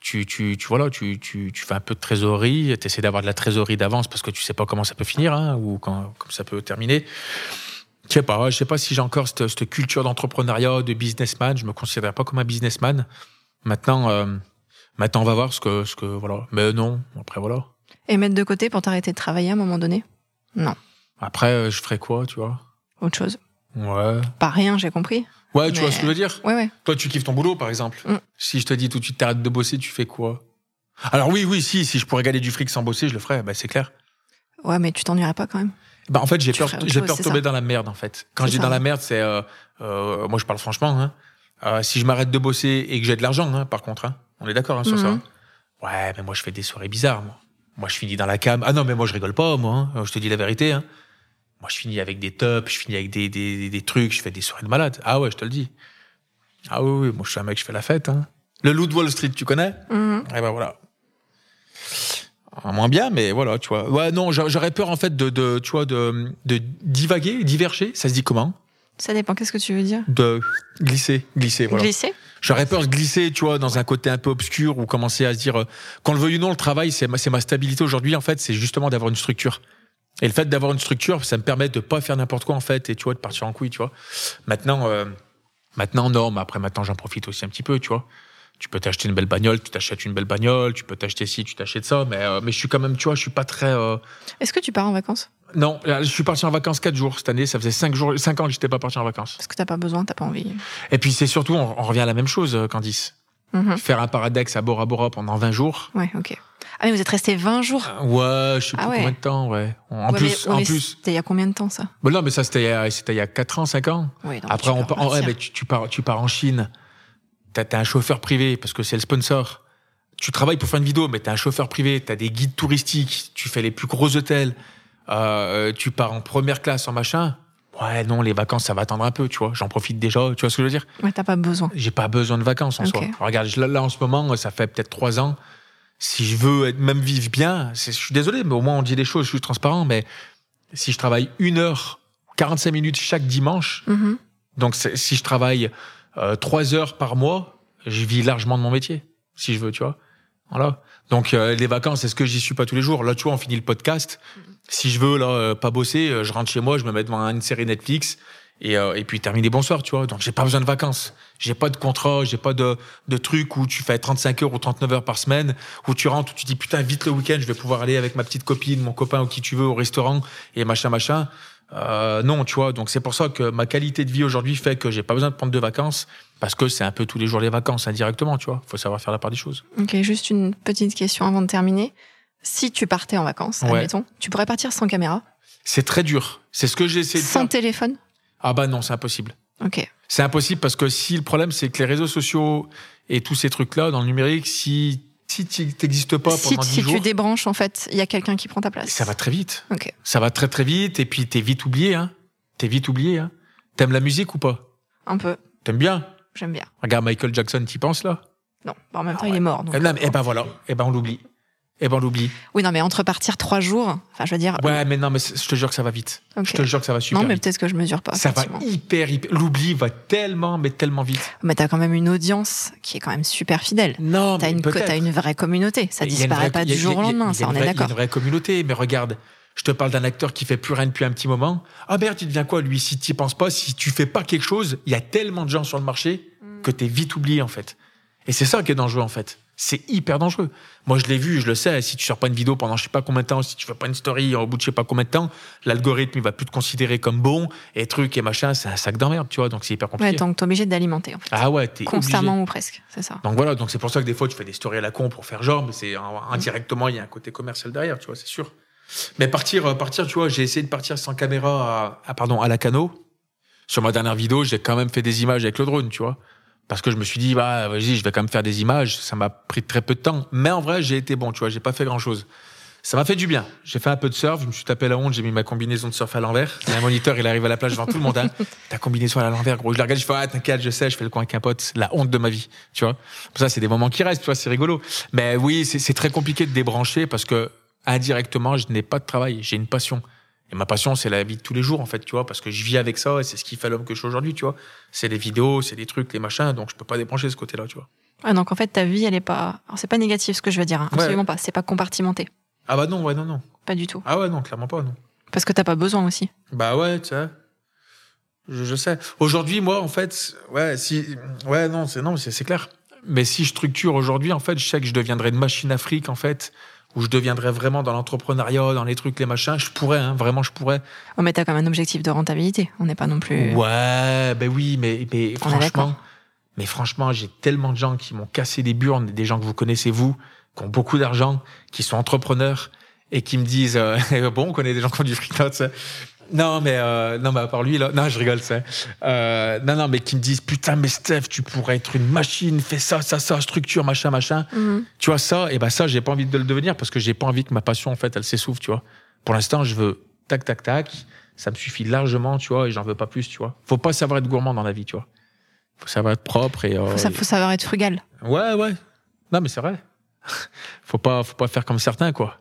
Tu, tu, tu voilà, tu, tu, tu fais un peu de trésorerie, t'essaies d'avoir de la trésorerie d'avance parce que tu sais pas comment ça peut finir, hein, ou quand, comme ça peut terminer. Je sais pas, je sais pas si j'ai encore cette, culture d'entrepreneuriat, de businessman. Je me considère pas comme un businessman. Maintenant, euh, maintenant on va voir ce que, ce que, voilà. Mais non, après voilà. Et mettre de côté pour t'arrêter de travailler à un moment donné? Non. Après, euh, je ferais quoi, tu vois? Autre chose. Ouais. Pas rien, j'ai compris. Ouais, tu vois ce que je veux dire? Ouais, ouais. Toi, tu kiffes ton boulot, par exemple. Mm. Si je te dis tout de suite t'arrêtes de bosser, tu fais quoi? Alors oui, oui, si, si je pourrais gagner du fric sans bosser, je le ferais, bah, c'est clair. Ouais, mais tu t'ennuierais pas quand même bah, en fait, j'ai peur, j'ai peur de tomber dans la merde, en fait. Quand je dis dans la merde, c'est, euh, euh, moi, je parle franchement, hein. Euh, si je m'arrête de bosser et que j'ai de l'argent, hein, par contre, hein. On est d'accord, sur ça. Mhm. Ouais, mais moi, je fais des soirées bizarres, moi. Moi, je finis dans la cam. Ah non, mais moi, je rigole pas, moi. Je te dis la vérité, hein. Moi, je finis avec des tops, je finis avec des, des, des, trucs, je fais des soirées de malade. Ah ouais, je te le dis. Ah oui, oui, moi, je suis un mec, je fais la fête, hein. Le loup de Wall Street, tu connais? Mhm. Eh ben voilà moins bien, mais voilà, tu vois. Ouais, non, j'aurais peur en fait de, de, tu vois, de, de divaguer, diverger. Ça se dit comment? Ça dépend. Qu'est-ce que tu veux dire? De glisser, glisser. Voilà. Glisser? J'aurais peur de glisser, tu vois, dans un côté un peu obscur ou commencer à se dire, qu'on le veuille ou non, le travail, c'est ma, ma stabilité aujourd'hui. En fait, c'est justement d'avoir une structure. Et le fait d'avoir une structure, ça me permet de pas faire n'importe quoi en fait, et tu vois, de partir en couille, tu vois. Maintenant, euh, maintenant non, mais après maintenant j'en profite aussi un petit peu, tu vois tu peux t'acheter une belle bagnole, tu t'achètes une belle bagnole, tu peux t'acheter ci, tu t'achètes ça, mais, euh, mais je suis quand même, tu vois, je suis pas très. Euh, Est-ce que tu pars en vacances? Non, je suis parti en vacances 4 jours cette année, ça faisait 5, jours, 5 ans que j'étais pas parti en vacances. Parce que t'as pas besoin, t'as pas envie. Et puis c'est surtout, on, revient à la même chose, Candice. Mhm. Faire un paradex à Bora Bora pendant 20 jours. Ouais, ok. Ah, mais vous êtes resté 20 jours Ouais, je sais ah plus combien de temps, ouais. En plus, en plus. C'était il y a combien de temps, ça? Non, mais ça, c'était il y a 4 ans, 5 ans. Après, on, ouais, mais tu, tu, pars, tu pars en Chine t'as un chauffeur privé parce que c'est le sponsor. Tu travailles pour faire une vidéo, mais t'as un chauffeur privé, t'as des guides touristiques, tu fais les plus gros hôtels, euh, tu pars en première classe en machin. Ouais, non, les vacances, ça va attendre un peu, tu vois. J'en profite déjà, tu vois ce que je veux dire? Ouais, t'as pas besoin. J'ai pas besoin de vacances en soi. Regarde, là, en ce moment, ça fait peut-être trois ans. Si je veux être, même vivre bien, je suis désolé, mais au moins on dit des choses, je suis transparent, mais si je travaille une heure, 45 minutes chaque dimanche, mm-hmm. donc si je travaille euh, trois heures par mois, je vis largement de mon métier, si je veux, tu vois. Voilà. Donc euh, les vacances, est-ce que j'y suis pas tous les jours? Là, tu vois, on finit le podcast. Si je veux là euh, pas bosser, je rentre chez moi, je me mets devant une série Netflix Et, euh, et puis terminer bonsoir, tu vois. Donc j'ai pas besoin de vacances. J'ai pas de contrat, j'ai pas de, de truc où tu fais 35 heures ou 39 heures par semaine, où tu rentres, où tu dis putain vite le week-end, je vais pouvoir aller avec ma petite copine, mon copain ou qui tu veux au restaurant et machin machin. Euh, non, tu vois. Donc c'est pour ça que ma qualité de vie aujourd'hui fait que j'ai pas besoin de prendre de vacances parce que c'est un peu tous les jours les vacances indirectement, tu vois. Faut savoir faire la part des choses. Ok, juste une petite question avant de terminer. Si tu partais en vacances, Ouais. admettons, tu pourrais partir sans caméra, C'est très dur. C'est ce que j'ai essayé de sans faire. téléphone Ah bah non, c'est impossible. Ok. C'est impossible parce que si le problème c'est que les réseaux sociaux et tous ces trucs-là dans le numérique, si si tu n'existes pas Si, pendant 10 si jours, tu débranches, en fait, il y a quelqu'un qui prend ta place. ça va très vite. Ok. Ça va très très vite et puis t'es vite oublié. Hein. T'es vite oublié. Hein. T'aimes la musique ou pas? Un peu. T'aimes bien? J'aime bien. Regarde Michael Jackson, t'y penses là? Non, bah, en même temps, Ah il ouais. est mort. donc, Eh non, mais, euh, eh ben voilà. Eh ben on l'oublie. Eh ben on l'oublie. Oui, non, mais entre partir trois jours, enfin, je veux dire. Ouais, mais non, mais je te jure que ça va vite. Je te jure que ça va super Non, mais peut-être que je mesure pas. Ça va hyper, hyper. L'oubli va tellement, mais tellement vite. Mais t'as quand même une audience qui est quand même super fidèle. Non, T'as mais une, peut-être. t'as une vraie communauté. Ça disparaît vraie- pas a- du jour au lendemain, ça, on est vraie- Il y a d'accord. une vraie communauté, mais regarde, je te parle d'un acteur qui fait plus rien depuis un petit moment. Ah merde, tu deviens quoi lui Si tu penses pas, si tu fais pas quelque chose, il y a tellement de gens sur le marché Mm. que t'es vite oublié en fait. Et c'est ça qui est dangereux en fait. C'est hyper dangereux. Moi, je l'ai vu, je le sais. Si tu sors pas une vidéo pendant je sais pas combien de temps, si tu fais pas une story au bout de je sais pas combien de temps, l'algorithme il va plus te considérer comme bon et truc et machin, c'est un sac d'emmerde, tu vois. Donc c'est hyper compliqué. Ouais, donc t'es obligé d'alimenter, en fait. ah ouais, t'es Constamment obligé. ou presque, c'est ça. Donc voilà, donc c'est pour ça que des fois tu fais des stories à la con pour faire genre, mais c'est indirectement il y a un côté commercial derrière, tu vois, c'est sûr. Mais partir, euh, partir, tu vois, j'ai essayé de partir sans caméra, à, à- pardon, à la cano. Sur ma dernière vidéo, j'ai quand même fait des images avec le drone, tu vois, parce que je me suis dit, bah vas-y, je vais quand même faire des images. Ça m'a pris très peu de temps, mais en vrai, j'ai été bon, tu vois, j'ai pas fait grand chose. Ça m'a fait du bien. J'ai fait un peu de surf, je me suis tapé la honte, j'ai mis ma combinaison de surf à l'envers. Un moniteur, il arrive à la plage devant tout le monde. Hein. Ta combinaison à l'envers, gros. Je la regarde, je fais, ah, t'inquiète, je sais, je fais le coin avec un pote. La honte de ma vie, tu vois. Ça, c'est des moments qui restent, tu vois, c'est rigolo. Mais oui, c'est c'est très compliqué de débrancher parce que indirectement, je n'ai pas de travail, j'ai une passion. Et ma passion, c'est la vie de tous les jours, en fait, tu vois, parce que je vis avec ça et c'est ce qui fait l'homme que je suis aujourd'hui, tu vois. C'est les vidéos, c'est les trucs, les machins, donc je peux pas débrancher ce côté-là, tu vois. Ah, donc en fait, ta vie, elle est pas. Alors, c'est pas négatif ce que je veux dire, hein. Ouais. absolument pas. C'est pas compartimenté. Ah bah non, ouais, non, non. Pas du tout. Ah ouais, non, clairement pas, non. Parce que t'as pas besoin aussi. Bah ouais, tu sais. Je, je sais. Aujourd'hui, moi, en fait, ouais, si, ouais, non, c'est non, c'est c'est clair. Mais si je structure aujourd'hui, en fait, je sais que je deviendrai une machine Afrique, en fait, où je deviendrai vraiment dans l'entrepreneuriat, dans les trucs, les machins. Je pourrais, hein, vraiment, je pourrais. Oh, mais t'as quand même un objectif de rentabilité. On n'est pas non plus. Ouais, ben oui, mais, mais On est franchement, mais franchement, j'ai tellement de gens qui m'ont cassé les burnes, des gens que vous connaissez vous, qui ont beaucoup d'argent, qui sont entrepreneurs et qui me disent euh, bon, on connaît des gens qui ont du fric. Non, mais euh, non, mais à part lui là, non, je rigole, c'est. Euh, non, non, mais qui me disent putain, mais Steph, tu pourrais être une machine, fais ça, ça, ça, structure, machin, machin. Mhm. Tu vois ça, et ben ça, j'ai pas envie de le devenir parce que j'ai pas envie que ma passion en fait, elle s'essouffle, tu vois. Pour l'instant, je veux tac, tac, tac. Ça me suffit largement, tu vois, et j'en veux pas plus, tu vois. Faut pas savoir être gourmand dans la vie, tu vois. Faut savoir être propre et. euh, Faut, ça- faut savoir être frugal. Ouais, ouais. Non, mais c'est vrai. faut pas, faut pas faire comme certains, quoi.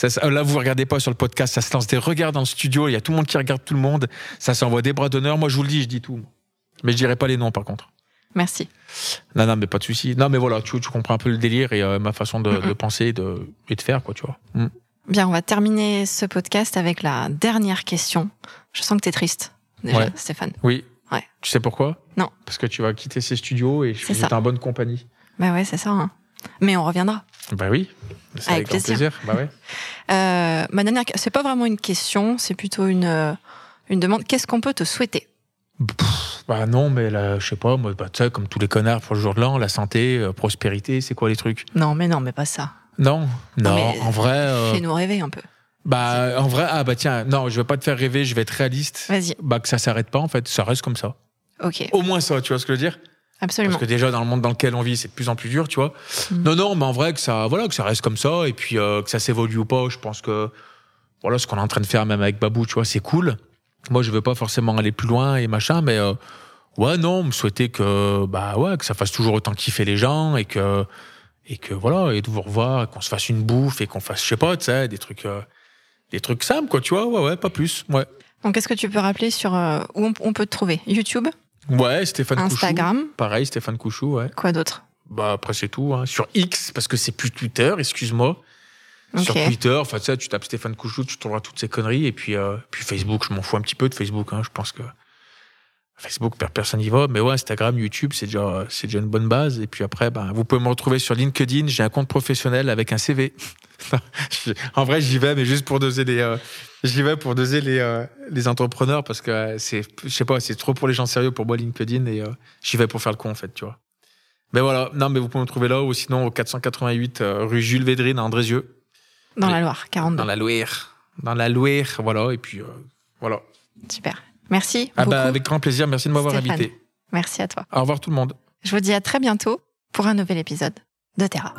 Ça, ça- là, vous regardez pas sur le podcast, ça se lance des regards dans le studio, il y a tout le monde qui regarde tout le monde, ça s'envoie des bras d'honneur. Moi, je vous le dis, je dis tout. Mais je dirai pas les noms, par contre. Merci. Non, non, mais pas de souci. Non, mais voilà, tu, tu comprends un peu le délire et euh, ma façon de, penser et de, et de faire, quoi, tu vois. Mm. Bien, on va terminer ce podcast avec la dernière question. Je sens que t'es triste, déjà, Ouais. Stéphane. Oui. Ouais. Tu sais pourquoi? Non. Parce que tu vas quitter ces studios et je suis en bonne compagnie. Bah ouais, c'est ça. hein. Mais on reviendra. Bah oui. C'est Avec grand plaisir. Bah ouais. Euh, ma dernière, c'est pas vraiment une question, c'est plutôt une, euh, une demande. Qu'est-ce qu'on peut te souhaiter? Pff, Bah non, mais là, je sais pas, moi, bah, tu sais, comme tous les connards pour le jour de l'an, la santé, euh, prospérité, c'est quoi les trucs? Non, mais non, mais pas ça. Non, non, en vrai, euh, Fais-nous rêver un peu. bah en vrai, ah bah tiens, non, je vais pas te faire rêver, je vais être réaliste. Vas-y. Bah que ça s'arrête pas en fait, ça reste comme ça. Ok, Au moins ça, tu vois ce que je veux dire? Absolument. Parce que déjà dans le monde dans lequel on vit, c'est de plus en plus dur, tu vois. Mm. Non, non, mais en vrai que ça, voilà, que ça reste comme ça et puis euh, que ça s'évolue ou pas, je pense que voilà ce qu'on est en train de faire même avec Babou, tu vois, c'est cool. Moi, je veux pas forcément aller plus loin et machin, mais euh, ouais, non, me souhaiter que bah ouais, que ça fasse toujours autant kiffer les gens et que et que voilà et de vous revoir, qu'on se fasse une bouffe et qu'on fasse, je sais pas, tu sais, des trucs. euh, des trucs simples, quoi, tu vois, ouais, ouais, pas plus, ouais. Donc, est-ce que tu peux rappeler sur euh, où on peut te trouver? YouTube, Ouais, Stéphane Instagram, Couchou. Pareil, Stéphane Couchou, ouais. quoi d'autre? Bah, après, c'est tout, hein. Sur X, parce que c'est plus Twitter, excuse-moi. Sur. Twitter, enfin, tu sais, tu tapes Stéphane Couchou, tu trouveras toutes ces conneries. Et puis, euh, puis Facebook, je m'en fous un petit peu de Facebook, hein. Je pense que Facebook, personne n'y va, mais ouais, Instagram, YouTube, c'est déjà, c'est déjà une bonne base. Et puis après, ben, vous pouvez me retrouver sur LinkedIn. J'ai un compte professionnel avec un CV. en vrai, j'y vais, mais juste pour doser les, euh, j'y vais pour doser les, euh, les entrepreneurs parce que euh, c'est, je sais pas, c'est trop pour les gens sérieux pour moi LinkedIn et j'y vais pour faire le con en fait, tu vois. Mais voilà, non, mais vous pouvez me trouver là ou sinon au 488 rue Jules Védrine à Andrézieux. Dans la Loire, 42. Dans la Loire. Dans la Loire, voilà. Et puis, voilà. Super. Merci. Ah bah, avec grand plaisir. Merci de m'avoir invité. Merci à toi. Au revoir tout le monde. Je vous dis à très bientôt pour un nouvel épisode de Terra.